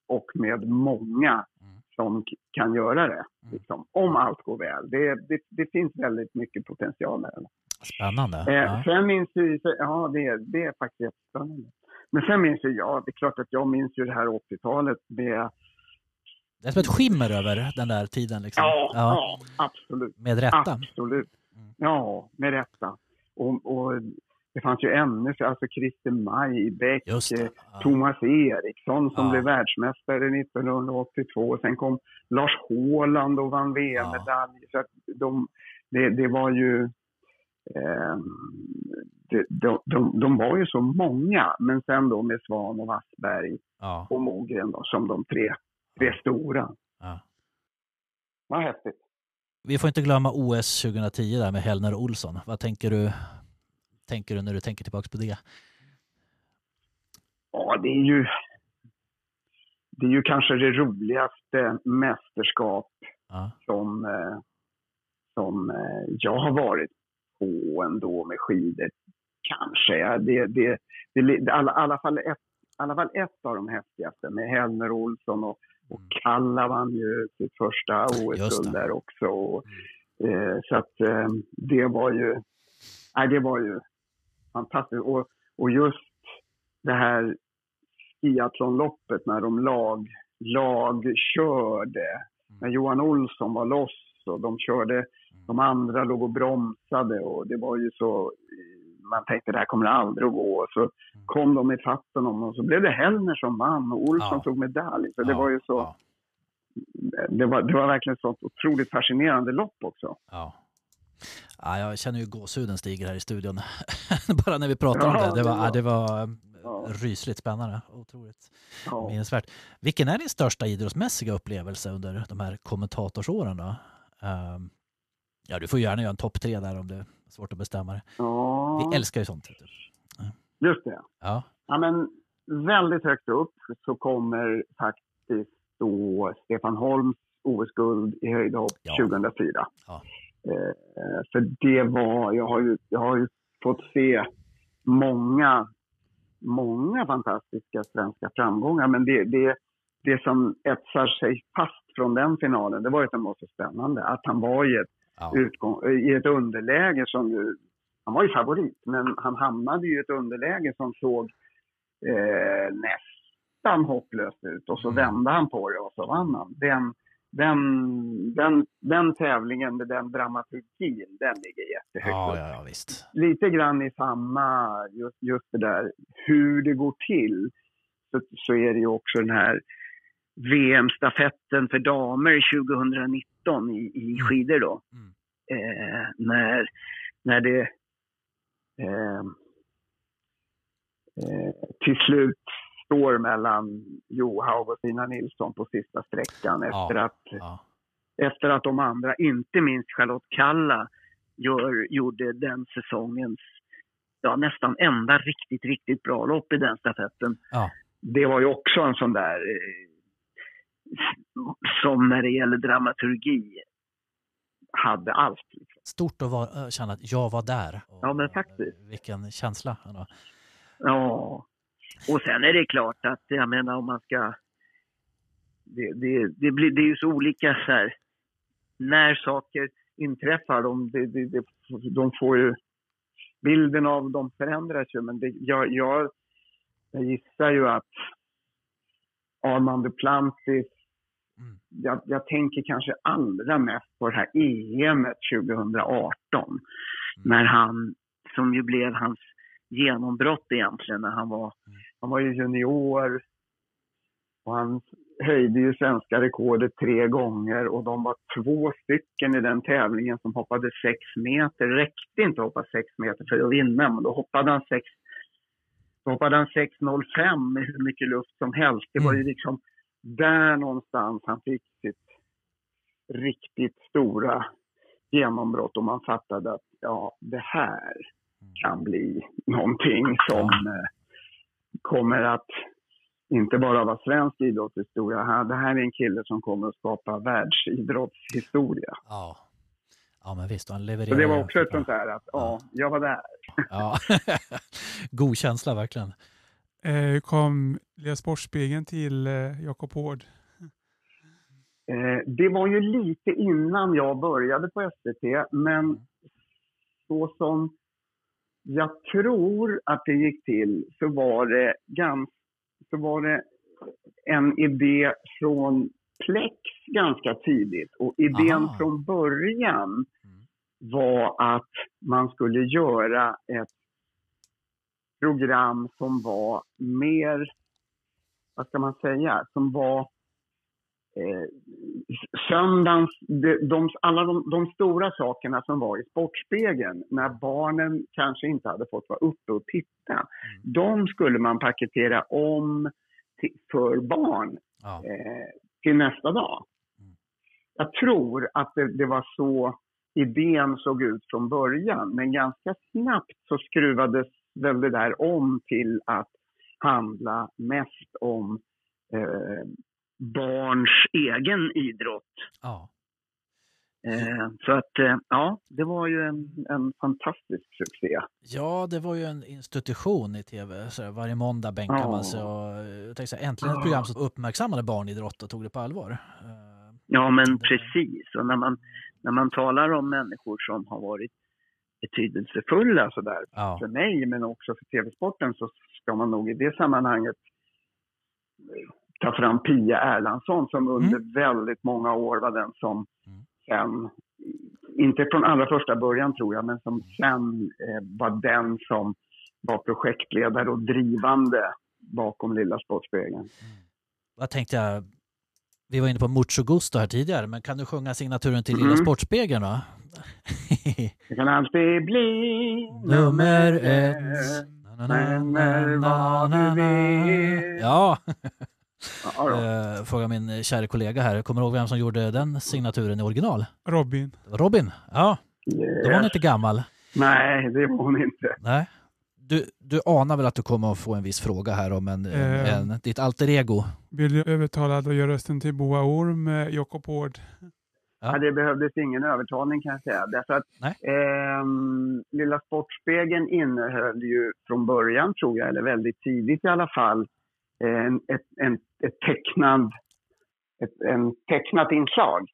och med många. Som kan göra det. Liksom, om allt går väl. Det, det, det finns väldigt mycket potential där. Spännande. Eh, Ja. Sen minns ju, ja det, det är faktiskt jättespännande. Men sen minns ju jag, det är klart att jag minns ju det här 80-talet med, Det är som ett skimmer över den där tiden. Liksom. ja, ja, absolut, Med rätta. absolut. Mm. Ja, med rätta. Och, och det fanns ju ännu, fler, alltså Christer eh, det. Ja. Thomas Eriksson som Ja. blev världsmästare 1982. Sen kom Lars Håland och vann VM-medalj. Så att de, det, det var ju... Eh, de, de, de, de var ju så många, men sen då med Svan och Wassberg Ja. och Mogren då, som de tre, tre stora. Ja. Vad häftigt. Vi får inte glömma OS 2010 där med Hellner och Olsson. Vad tänker du, tänker du när du tänker tillbaka på det? Ja, det är ju... Det är ju kanske det roligaste mästerskap Ja. som, eh, som eh, jag har varit på ändå med skidor. Kanske. Ja, Det, det, det, det, alla, alla, fall ett, alla fall ett av de häftigaste med Hellner Olsson och, och Kalla vann ju sitt första OS-guld där också. Och, eh, så att eh, det var ju, nej, det var ju fantastiskt. Och, och just det här skiathlonloppet när de lag, lag körde. När Johan Olsson var loss och de körde, de andra låg och bromsade och det var ju så, man tänkte det här kommer aldrig att gå. Så kom de i fatt honom och så blev det Hellner som vann och Olsson Ja. tog medalj. Så det Ja, var ju så, Ja. det, var, det var verkligen sånt otroligt fascinerande lopp också. Ja. Ja, jag känner ju gåshuden stiger här i studion. [laughs] Bara när vi pratar om Ja, det. Det var, det var- ja, det var eh, Ja. rysligt spännande. Otroligt Ja. minnesvärt. Vilken är din största idrottsmässiga upplevelse under de här kommentatorsåren då? Ehm, ja, du får gärna göra en topp tre där om det är svårt att bestämma det. Vi älskar ju sånt. du. just det. Ja, Ja, men väldigt högt upp så kommer faktiskt då Stefan Holms OS-guld i höjdhopp Ja. 2004. Eh, för det var, jag har, ju, jag har ju fått se många, många fantastiska svenska framgångar. Men det, det, det som etsar sig fast från den finalen, det var ju att den var så spännande. Att han var i ett ja, utgång, i ett underläge som ju, han var ju favorit, men han hamnade ju i ett underläge som såg eh, nästan hopplöst ut och så Mm. vände han på det och så vann han. Den, den, den, den tävlingen med den dramaturgin, den ligger jättehögt ja, ja, ja, visst. Lite grann i samma, just, just det där hur det går till, så, så är det ju också den här VM-stafetten för damer 2019 i, i skidor då Mm. eh, när, när det eh, eh, till slut står mellan Johaug och Stina Nilsson på sista sträckan Ja. efter, att, Ja, efter att de andra, inte minst Charlotte Kalla, gör, gjorde den säsongens ja, nästan enda riktigt, riktigt bra lopp i den stafetten. ja, Det var ju också en sån där eh, som när det gäller dramaturgi hade allt. Stort att vara, känna att jag var där. Och, Ja, men faktiskt. eh, Vilken känsla. Ja, och sen är det klart att jag menar om man ska... Det, det, det, blir, det är ju så olika så här, när saker inträffar. De, de, de, de, de får ju bilden av dem förändras ju, men det, jag, jag, jag gissar ju att Armand Duplantis Mm. jag, jag tänker kanske allra mest på det här EMet 2018. När han, som ju blev hans genombrott egentligen, när han var, han var ju junior och han höjde ju svenska rekordet tre gånger och de var två stycken i den tävlingen som hoppade sex meter. Det räckte inte att hoppa sex meter för att vinna, men då hoppade han sex då hoppade han 6.05 med hur mycket luft som helst. Det var ju liksom där någonstans han fick sitt riktigt stora genombrott och man fattade att ja, det här kan bli någonting som eh, kommer att inte bara vara svensk idrottshistoria. Det här är en kille som kommer att skapa världsidrottshistoria. Ja. ja, men visst. Han levererar Så det var också ett sånt där att ja, jag var där. Ja. [laughs] God känsla verkligen. Eh, Hur kom Lilla Sportspegeln till eh, Jakob Hård? Eh, det var ju lite innan jag började på SVT, men så som jag tror att det gick till så var det, gans, så var det en idé från Plex ganska tidigt. Och idén Aha. från början var att man skulle göra ett program som var mer, vad ska man säga, som var eh, söndagens, de, de, alla de, de stora sakerna som var i Sportspegeln, när barnen kanske inte hade fått vara uppe och titta, de skulle man paketera om till, för barn Ja. eh, till nästa dag. Jag tror att det, det var så idén såg ut från början, men ganska snabbt så skruvades väl det där om till att handla mest om eh, barns egen idrott. ja. Eh, så att, eh, ja, det var ju en, en fantastisk succé. Ja, det var ju en institution i tv. Så varje måndag bänkade Ja. man sig och eh, jag tänkte säga, äntligen ett program som uppmärksammade barnidrott och tog det på allvar. Eh, Ja, men Det- precis. Och när man, när man talar om människor som har varit betydelsefulla sådär Ja, för mig, men också för tv-sporten, så ska man nog i det sammanhanget ta fram Pia Erlandsson som under väldigt många år var den som Mm. sen, inte från allra första början tror jag, men som sen eh, var den som var projektledare och drivande bakom Lilla Sportspegeln. vad tänkte jag? Vi var inne på Mucho Gusto här tidigare, men kan du sjunga signaturen till Lilla Mhm. Sportspegeln då? [laughs] Det kan alltid bli Nummer ett. Na, na, na, na. Ja. Eh, frågar min kära kollega här. Kommer du ihåg vem som gjorde den signaturen i original? Robin. Det var Robin. Ja, då var hon Yes. inte gammal. Nej, det var hon inte. Nej. Du, du anar väl att du kommer att få en viss fråga här om en, Eh. en, ditt alter ego? Blir du övertalad att göra rösten till Boa Orm, eh, Jakob Hård? Ja. Ja. det behövdes ingen övertalning kan jag säga. Därför att Nej. ehm, Lilla Sportspegeln innehöll ju från början, tror jag, eller väldigt tidigt i alla fall, en, ett, en, ett, tecknad, ett en tecknat inslag.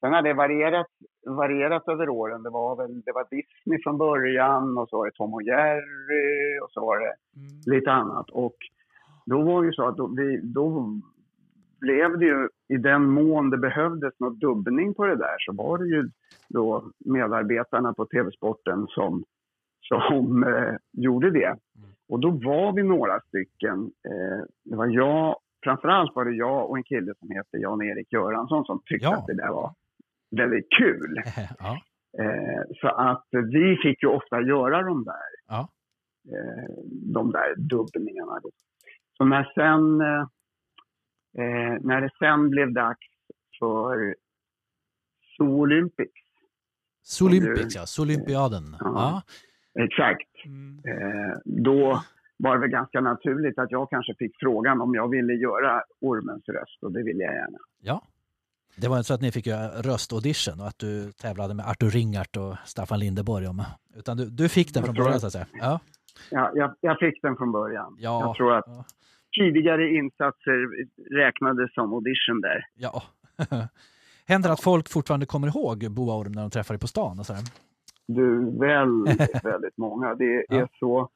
Sen har det varierat, varierat över åren. Det var, väl, det var Disney från början och så var det Tom och Jerry och så var det Mm. lite annat. Och då var det ju så att då, vi, då blev det ju, i den mån det behövdes något dubbning på det där, så var det ju då medarbetarna på TV-sporten som, som eh, gjorde det. Och då var vi några stycken. Eh, det var jag, framförallt var det jag och en kille som heter Jan-Erik Göransson som tyckte Ja. att det där var väldigt kul. [laughs] ja. Eh, så att vi fick ju ofta göra de där, Ja. eh, de där dubbningarna. Så när, sen, när det sen blev dags för Zoolympics, Solympics, ja. Solympiaden. Ja. Exakt, Mm. eh, då var det väl ganska naturligt att jag kanske fick frågan om jag ville göra Ormens röst och det ville jag gärna. ja. Det var inte så att ni fick göra röstaudition och att du tävlade med Artur Ringart och Staffan Lindeborg om, utan du, du fick den Jag från början så att säga. Ja. Ja, jag, jag fick den från början. Ja. Jag tror att Ja. tidigare insatser räknades som audition där. ja. [laughs] Händer det att folk fortfarande kommer ihåg Boa Orm när de träffar dig på stan? Och sådär? Du, väldigt, [laughs] väldigt många. Det är, Ja. så,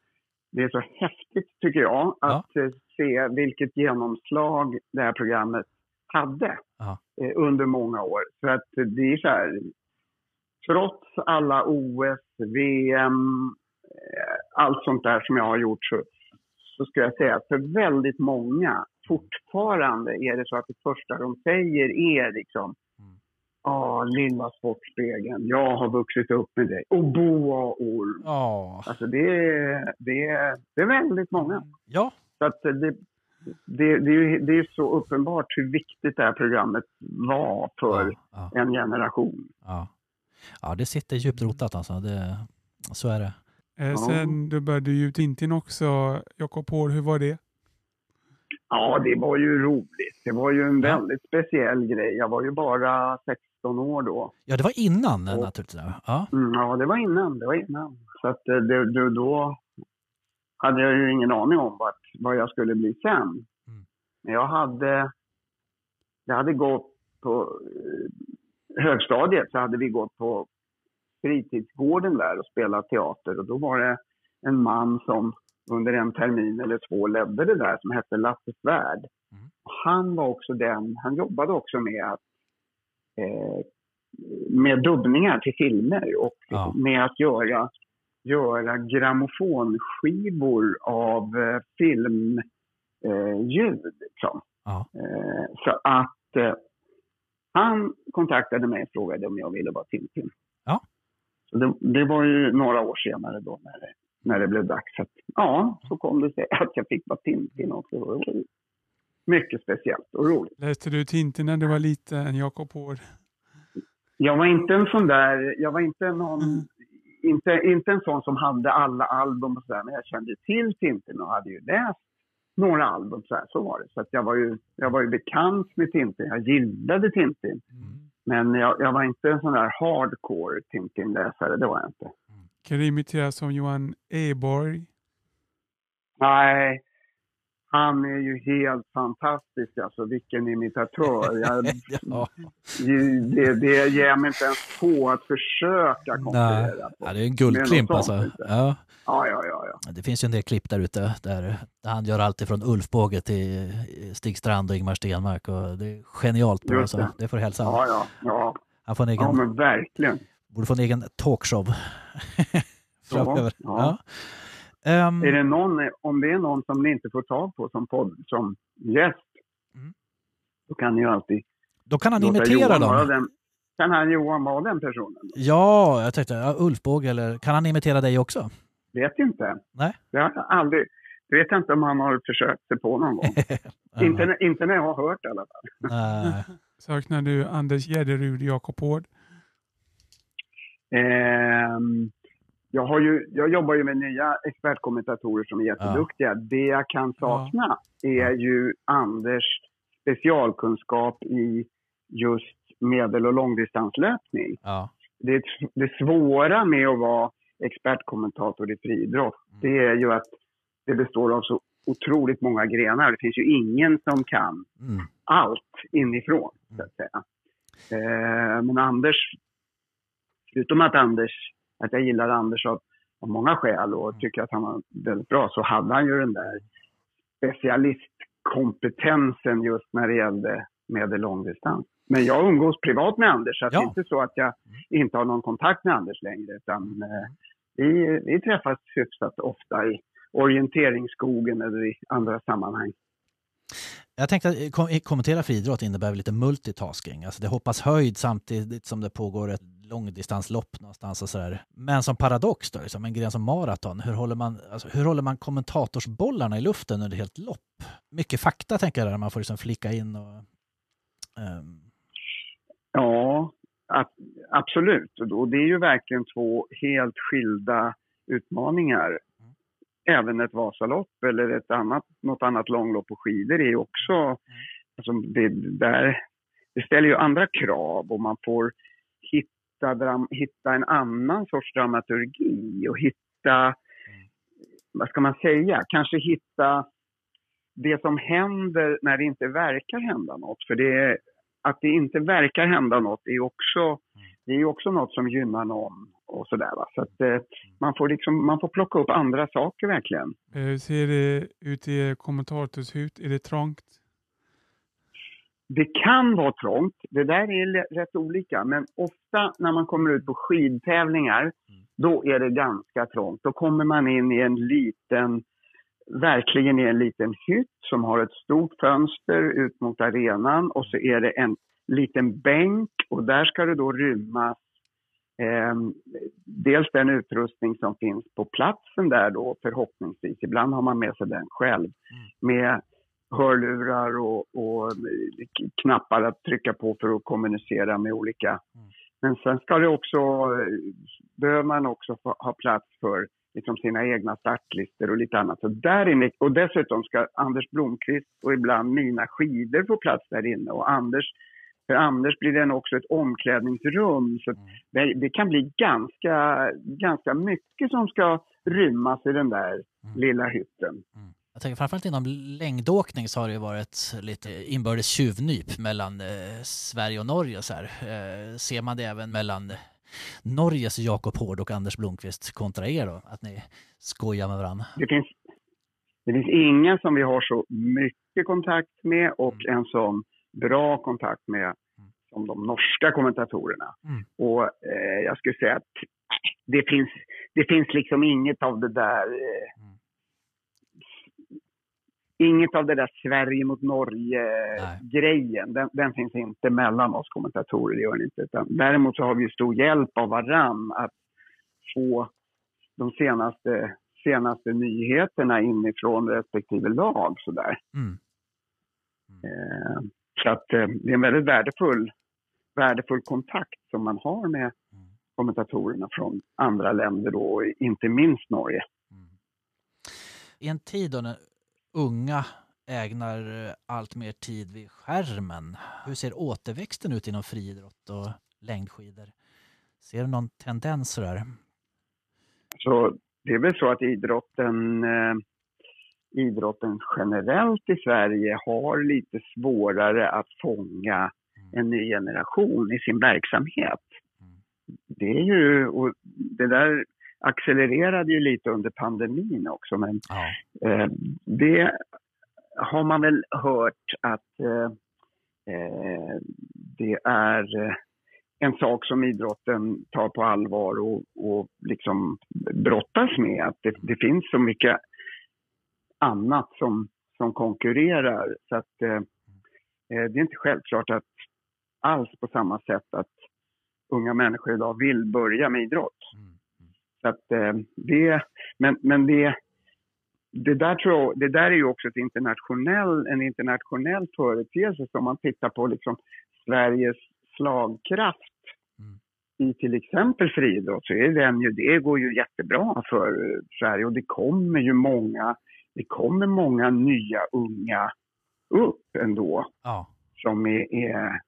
det är så häftigt, tycker jag, att eh, se vilket genomslag det här programmet hade Ja. eh, under många år. För att det är så här, trots alla OS, VM, eh, allt sånt där som jag har gjort så, så ska jag säga att för väldigt många fortfarande är det så att det första de säger är liksom. Ja, lilla Sportspegeln, jag har vuxit upp med dig. Och Boa Orm. Ja. Alltså det är, det, är, det är väldigt många. Ja. Så att det, det, det, är, ju- det är så uppenbart hur viktigt det här programmet var för Ja. en generation. Ja. ja, det sitter djupt rotat alltså. Det, så är det. Eh, sen du började ju Tintin också. Jakob Hård, hur var det? Ja, det var ju roligt. Det var ju en Ja. väldigt speciell grej. Jag var ju bara 16 år då. Ja, det var innan Och- naturligtvis. Ja. Mm, ja, det var innan. Det var innan. Så att eh, det, det, då hade jag ju ingen aning om vart, vad jag skulle bli sen. Mm. Men jag hade, jag hade gått på eh, högstadiet så hade vi gått på fritidsgården där och spelat teater och då var det en man som under en termin eller två ledde det där som hette Lasse Svärd. Mm. Han var också den, han jobbade också med att med dubbningar till filmer och Ja. med att göra, göra grammofonskivor av eh, filmljud. Eh, ljud, liksom. Ja. eh, så att eh, han kontaktade mig och frågade om jag ville vara Tintin. Ja. Så det, det var ju några år senare då när det, när det blev dags. Att, ja, så kom det sig att jag fick vara Tintin också. Det var ju mycket speciellt och roligt. Läste du Tintin när du var liten, Jakob Hård? Jag var inte en sån där, jag var inte någon, Mm. inte, inte en sån som hade alla album och sådär, men jag kände till Tintin och hade ju läst några album så här, så var det. Så jag var ju, jag var ju bekant med Tintin, jag gillade Tintin. Men jag, jag var inte en sån där hardcore Tintin-läsare, det var jag inte. Kan du imitera som Johan Eborg? Nej, han är ju helt fantastisk alltså, vilken imitatör. [laughs] Jag, Ja. det, det ger mig inte ens på att försöka konkurrera på. ja, det är en guldklimp alltså. Ja. Ja, ja, ja. Det finns ju en del klipp där ute där, han gör allt ifrån Ulf Båge till Stig Strand och Ingmar Stenmark. Och det är genialt bra. Alltså. det. Det får du hälsa. Ja, ja, ja. Han får en egen, Ja, men verkligen. borde få en egen talkshow. [laughs] Framöver. ja. Ja. Ehm, Är det någon, om det är någon som ni inte får tag på som, podd, som gäst, Mm. då kan ni ju alltid då kan han imitera dem. Den, kan han Johan vara den personen? Ja, jag tänkte ja, Ulf Båge eller kan han imitera dig också? Vet inte. Nej. Det har jag aldrig... Det vet jag inte om han har försökt sig på någon gång. [laughs] inte, inte när jag har hört i alla fall. Nej. [laughs] Saknar du Anders Gädderud, Jakob Hård? Ehm, jag, har ju, jag jobbar ju med nya expertkommentatorer som är jätteduktiga. Det jag kan sakna är ju Anders specialkunskap i just medel och långdistanslöpning. Ja. Det, det svåra med att vara expertkommentator i friidrott, det är ju att det består av så otroligt många grenar. Det finns ju ingen som kan Mm. allt inifrån, så att säga. Eh, men Anders, förutom att Anders, att jag gillar Anders av, av många skäl och tycker att han var väldigt bra, så hade han ju den där specialistkompetensen just när det gällde medel långdistans. Men jag umgås privat med Anders, så Ja. det är inte så att jag inte har någon kontakt med Anders längre, utan eh, vi, vi träffas hyfsat ofta i orienteringsskogen eller i andra sammanhang. Jag tänkte att kom- kommentera friidrott innebär lite multitasking. Alltså det hoppas höjd samtidigt som det pågår ett långdistanslopp någonstans och sådär. Men som paradox då, liksom, en gren som maraton, hur håller man, alltså, hur håller man kommentatorsbollarna i luften under ett helt lopp? Mycket fakta tänker jag där man får liksom flika in och... ehm, Ja, absolut. Och det är ju verkligen två helt skilda utmaningar. Även ett Vasalopp eller ett annat, något annat långlopp på skidor är ju också... Alltså det, där, det ställer ju andra krav och man får hitta, dram, hitta en annan sorts dramaturgi och hitta... Vad ska man säga? Kanske hitta det som händer när det inte verkar hända något. För det, att det inte verkar hända något är ju också, det är ju också något som gynnar någon och sådär. Va? Så att eh, man, får liksom, man får plocka upp andra saker verkligen. Eh, hur ser det ut i kommentatorshut? Är det trångt? Det kan vara trångt, det där är rätt olika, men ofta när man kommer ut på skidtävlingar, då är det ganska trångt. Då kommer man in i en liten, verkligen i en liten hytt som har ett stort fönster ut mot arenan och så är det en liten bänk och där ska det då rymmas eh, dels den utrustning som finns på platsen där då förhoppningsvis, ibland har man med sig den själv, med hörlurar och, och knappar att trycka på för att kommunicera med olika. Men sen ska det också, behöver man också få, ha plats för liksom sina egna startlistor och lite annat. Så där inne, och dessutom ska Anders Blomqvist och ibland mina skidor få plats där inne. Och Anders, för Anders blir det också ett omklädningsrum. Så det, det kan bli ganska, ganska mycket som ska rymmas i den där lilla hytten. Jag tänker framförallt inom längdåkning så har det ju varit lite inbördes tjuvnyp mellan eh, Sverige och Norge. Så. Eh, ser man det även mellan Norges Jakob Hård och Anders Blomqvist kontra er då? Att ni skojar med varandra? Det finns, det finns ingen som vi har så mycket kontakt med och en sån bra kontakt med som de norska kommentatorerna. Mm. Och eh, jag skulle säga att det finns, det finns liksom inget av det där eh, Inget av det där Sverige mot. Norge-grejen, den, den finns inte mellan oss kommentatorer, det gör den inte. Utan, däremot så har vi stor hjälp av varann att få de senaste, senaste nyheterna inifrån respektive lag. Sådär. Mm. Eh, så att eh, det är en väldigt värdefull, värdefull kontakt som man har med kommentatorerna från andra länder då, och inte minst Norge. I en tid då när unga ägnar eh, allt mer tid vid skärmen, hur ser återväxten ut inom friidrott och längdskidor? Ser du någon tendens sådär? Så det är väl så att idrotten, eh, idrotten generellt i Sverige har lite svårare att fånga en ny generation i sin verksamhet. Det är ju, och det där accelererade ju lite under pandemin också, men Ja. Eh, det har man väl hört att eh, eh, det är eh, en sak som idrotten tar på allvar och, och liksom brottas med. Att det, det finns så mycket annat som, som konkurrerar. Så att eh, eh, det är inte självklart att alls på samma sätt att unga människor idag vill börja med idrott. Så att eh, det, men, men det, det där tror jag, det där är ju också ett internationell, en internationell företeelse som man tittar på liksom Sveriges slagkraft i till exempel friidrott så är den ju, det går ju jättebra för eh, Sverige och det kommer ju många, det kommer många nya unga upp ändå Ja. som är, är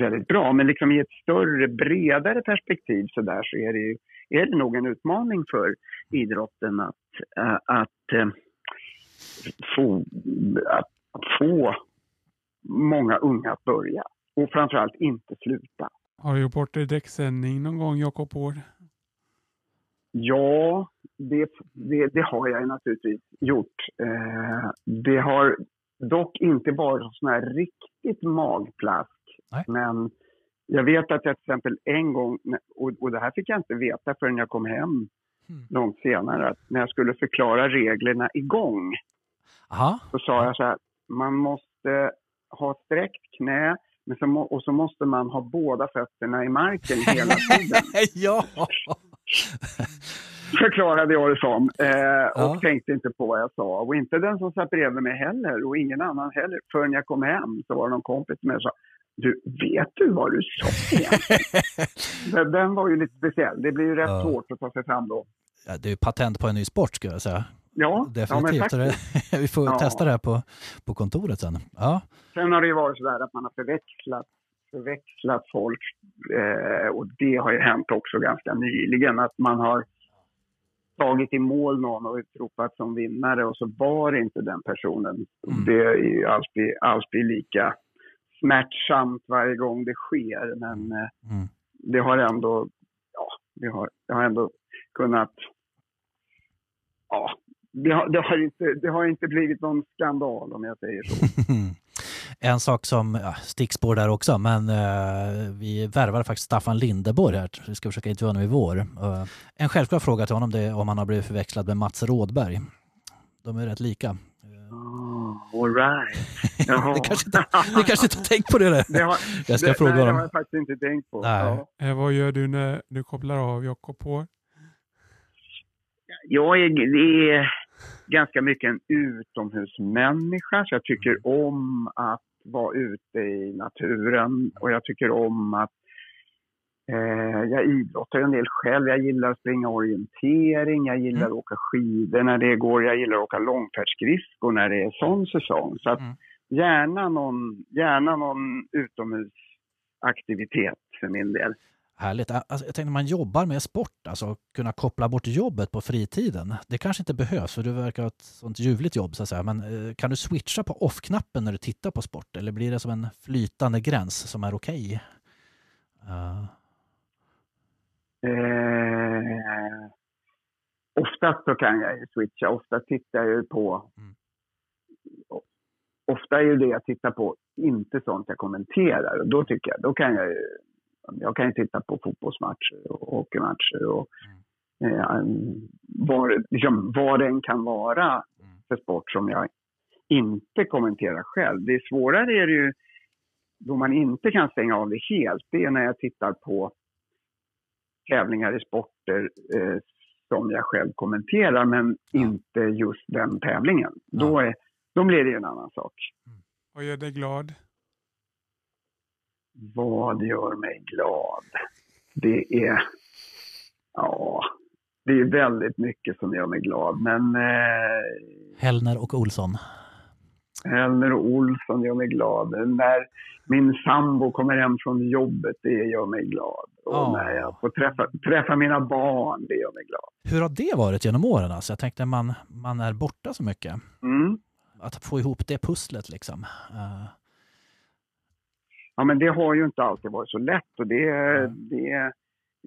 väldigt bra. Men liksom i ett större, bredare perspektiv så där så är det, ju, är det nog en utmaning för idrotten att, äh, att, äh, få, att, få många unga att börja. Och framförallt inte sluta. Har du gjort bort i däcksändning någon gång, Jakob Hård? Ja, det, det, det har jag naturligtvis gjort. Eh, det har dock inte varit sån här riktigt magplask. Nej. Men jag vet att jag till exempel en gång, och, och det här fick jag inte veta förrän jag kom hem Mm. långt senare, att när jag skulle förklara reglerna igång Aha. så sa jag så här, man måste ha sträckt knä men så och så måste man ha båda fötterna i marken hela [laughs] tiden. ja! [laughs] förklarade jag det som. Eh, och Ja. tänkte inte på vad jag sa. Och inte den som satt bredvid mig heller. Och ingen annan heller. Förrän jag kom hem så var det någon kompis med och sa du, vet du vad du sa [laughs] egentligen? den, var ju lite speciell. Det blir ju rätt Ja. svårt att ta sig fram då. Ja, det är ju patent på en ny sport skulle jag säga. Ja, ja Definitivt. Det- [laughs] Vi får Ja. testa det här på, på kontoret sen. Ja. Sen har det ju varit så där att man har förväxlat, förväxlat folk. Eh, och det har ju hänt också ganska nyligen. Att man har tagit i mål någon och utropat som vinnare och så var inte den personen. Mm. Det är ju alltid, alltid lika smärtsamt varje gång det sker. Men eh, Mm. det har ändå, ja, det har, det har ändå kunnat... Ja, det har, det, har inte, det har inte blivit någon skandal om jag säger så. [laughs] En sak som, ja, stickspår där också, men eh, vi värvade faktiskt Staffan Lindeborg här. Vi ska försöka intervjua honom i vår. Eh, en självklar fråga till honom det är om han har blivit förväxlad med Mats Rådberg. De är rätt lika. Oh, all right. [laughs] Jaha. det kanske inte, ni kanske inte har tänkt på det? Där. [laughs] Det har, Jag ska det, fråga nej, det honom. har jag faktiskt inte tänkt på. Nej. Ja. Eh, vad gör du när du kopplar av Jakob på? Jag är, det är ganska mycket en utomhusmänniska, så jag tycker om att vara ute i naturen och jag tycker om att jag idrottar en del själv. Jag gillar att springa orientering, jag gillar Mm. att åka skidor när det går, jag gillar att åka långfärdsskridskor när det är sån säsong. Så att Mm. gärna någon, gärna någon utomhusaktivitet för min del. Härligt. Alltså, jag tänkte man jobbar med sport, alltså kunna koppla bort jobbet på fritiden. Det kanske inte behövs för du verkar ha ett sånt ljuvligt jobb så att säga. Men eh, kan du switcha på off-knappen när du tittar på sport? Eller blir det som en flytande gräns som är okej? Eh, Eh, oftast så kan jag ju switcha. Ofta tittar jag ju på... Mm. Ofta är ju det jag tittar på inte sånt jag kommenterar. Och då tycker jag, då kan jag ju... Jag kan ju titta på fotbollsmatcher och hockeymatcher och eh, vad, liksom, vad det än kan vara Mm. för sport som jag inte kommenterar själv. Det är svårare är det ju då man inte kan stänga av det helt. Det är när jag tittar på tävlingar i sporter eh, som jag själv kommenterar, men Ja. inte just den tävlingen. Ja. Då, är, då blir det ju en annan sak. Vad gör dig glad? Vad gör mig glad? Det är... Ja, det är väldigt mycket som gör mig glad, men eh, Hellner och Olsson. Hellner och Olsson gör mig glad. När min sambo kommer hem från jobbet, det gör mig glad. Och Ja. när jag får träffa, träffa mina barn, det gör mig glad. Hur har det varit genom åren? Alltså, jag tänkte man, man är borta så mycket. Mm. Att få ihop det pusslet liksom. Eh, Ja, men det har ju inte alltid varit så lätt och det, det,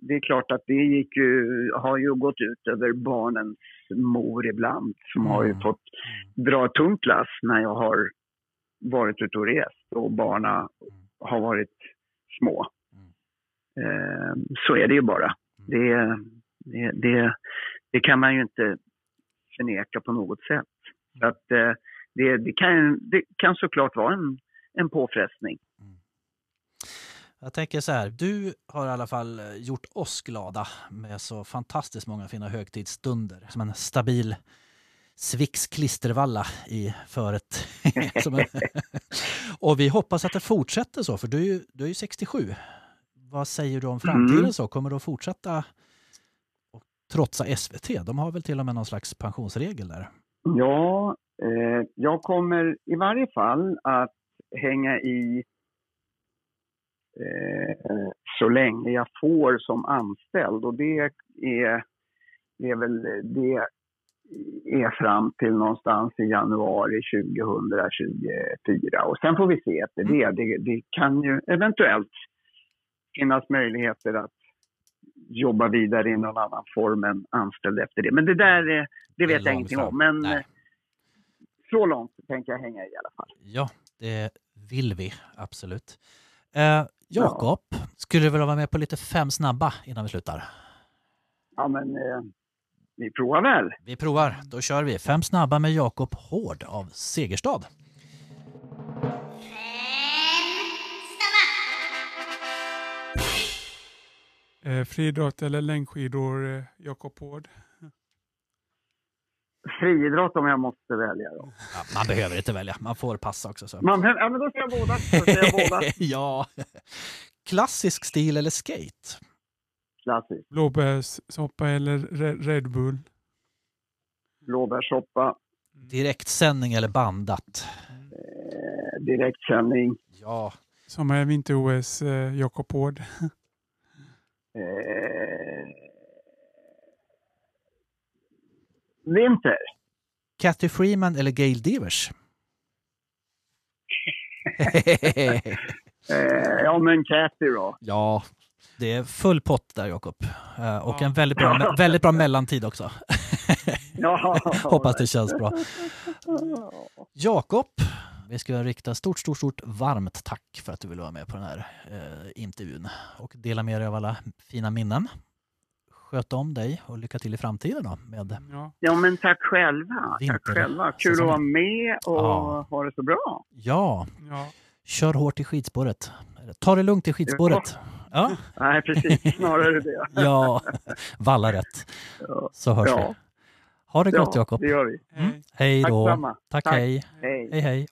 det är klart att det gick ju, har ju gått ut över barnens mor ibland som har ju Mm. fått dra ett tungt lass när jag har varit ute och rest och barnen har varit små. Eh, så är det ju bara. Det, det, det, det kan man ju inte förneka på något sätt. Så att, eh, det, det, kan, det kan såklart vara en, en påfrestning. Jag tänker så här, du har i alla fall eh, gjort oss glada med så fantastiskt många fina högtidsstunder. Som en stabil Swix klistervalla i föret. [laughs] [laughs] Och vi hoppas att det fortsätter så, för du är ju, du är ju 67. Vad säger du om framtiden Mm. så? Kommer du att fortsätta och trotsa SVT? De har väl till och med någon slags pensionsregel där? Ja, eh, jag kommer i varje fall att hänga i så länge jag får som anställd och det är, det är väl det är fram till någonstans i januari 2024 och sen får vi se efter det. Det, det kan ju eventuellt finnas möjligheter att jobba vidare i någon annan form än anställd efter det. Men det där är, det vet jag ingenting om. Men Nej. eh, så långt tänker jag hänga i alla fall. Ja, det vill vi absolut. Eh, Jakob, skulle du vilja vara med på lite fem snabba innan vi slutar? Ja, men eh, vi provar väl. Vi provar, då kör vi. Fem snabba med Jakob Hård av Segerstad. Eh, friidrott eller längdskidor, eh, Jakob Hård? Friidrott om jag måste välja. Då. Ja, man behöver inte välja, man får passa också. Så. Man, ja, men då säger jag båda. Då säger jag båda. [laughs] ja. Klassisk stil eller skate? Klassiskt. Blåbärssoppa eller Re- Red Bull? Blåbärssoppa, Direktsändning eller bandat? eh, direktsändning. Ja, Som är vinter-OS, eh, Jakob Hård. [laughs] Eh, vinter. Cathy Freeman eller Gail Devers? [laughs] Eh, ja, men Cathy då. ja, Det är full pott där Jakob. Eh, Och Ja. en väldigt bra, väldigt bra mellantid också. [laughs] Ja, [laughs] Hoppas det känns bra. Jakob, vi ska rikta stort, stort, stort varmt tack för att du ville vara med på den här eh, intervjun och dela med dig av alla fina minnen. Sköt om dig och lycka till i framtiden då med Ja. Ja, men tack själva. Vinter- Tack själva. Kul att vara med och Ja. ha det så bra. Ja, Ja. kör hårt i skidspåret. Ta det lugnt i skidspåret. Ja, [laughs] Nej, precis. Snarare det. [laughs] ja. valla rätt. Så hörs Ja. vi. Ha det gott Ja, Jakob. det gör vi. Mm. Hej. Tack då. detsamma. Tack, Tack. hej. Hej. Hej hej.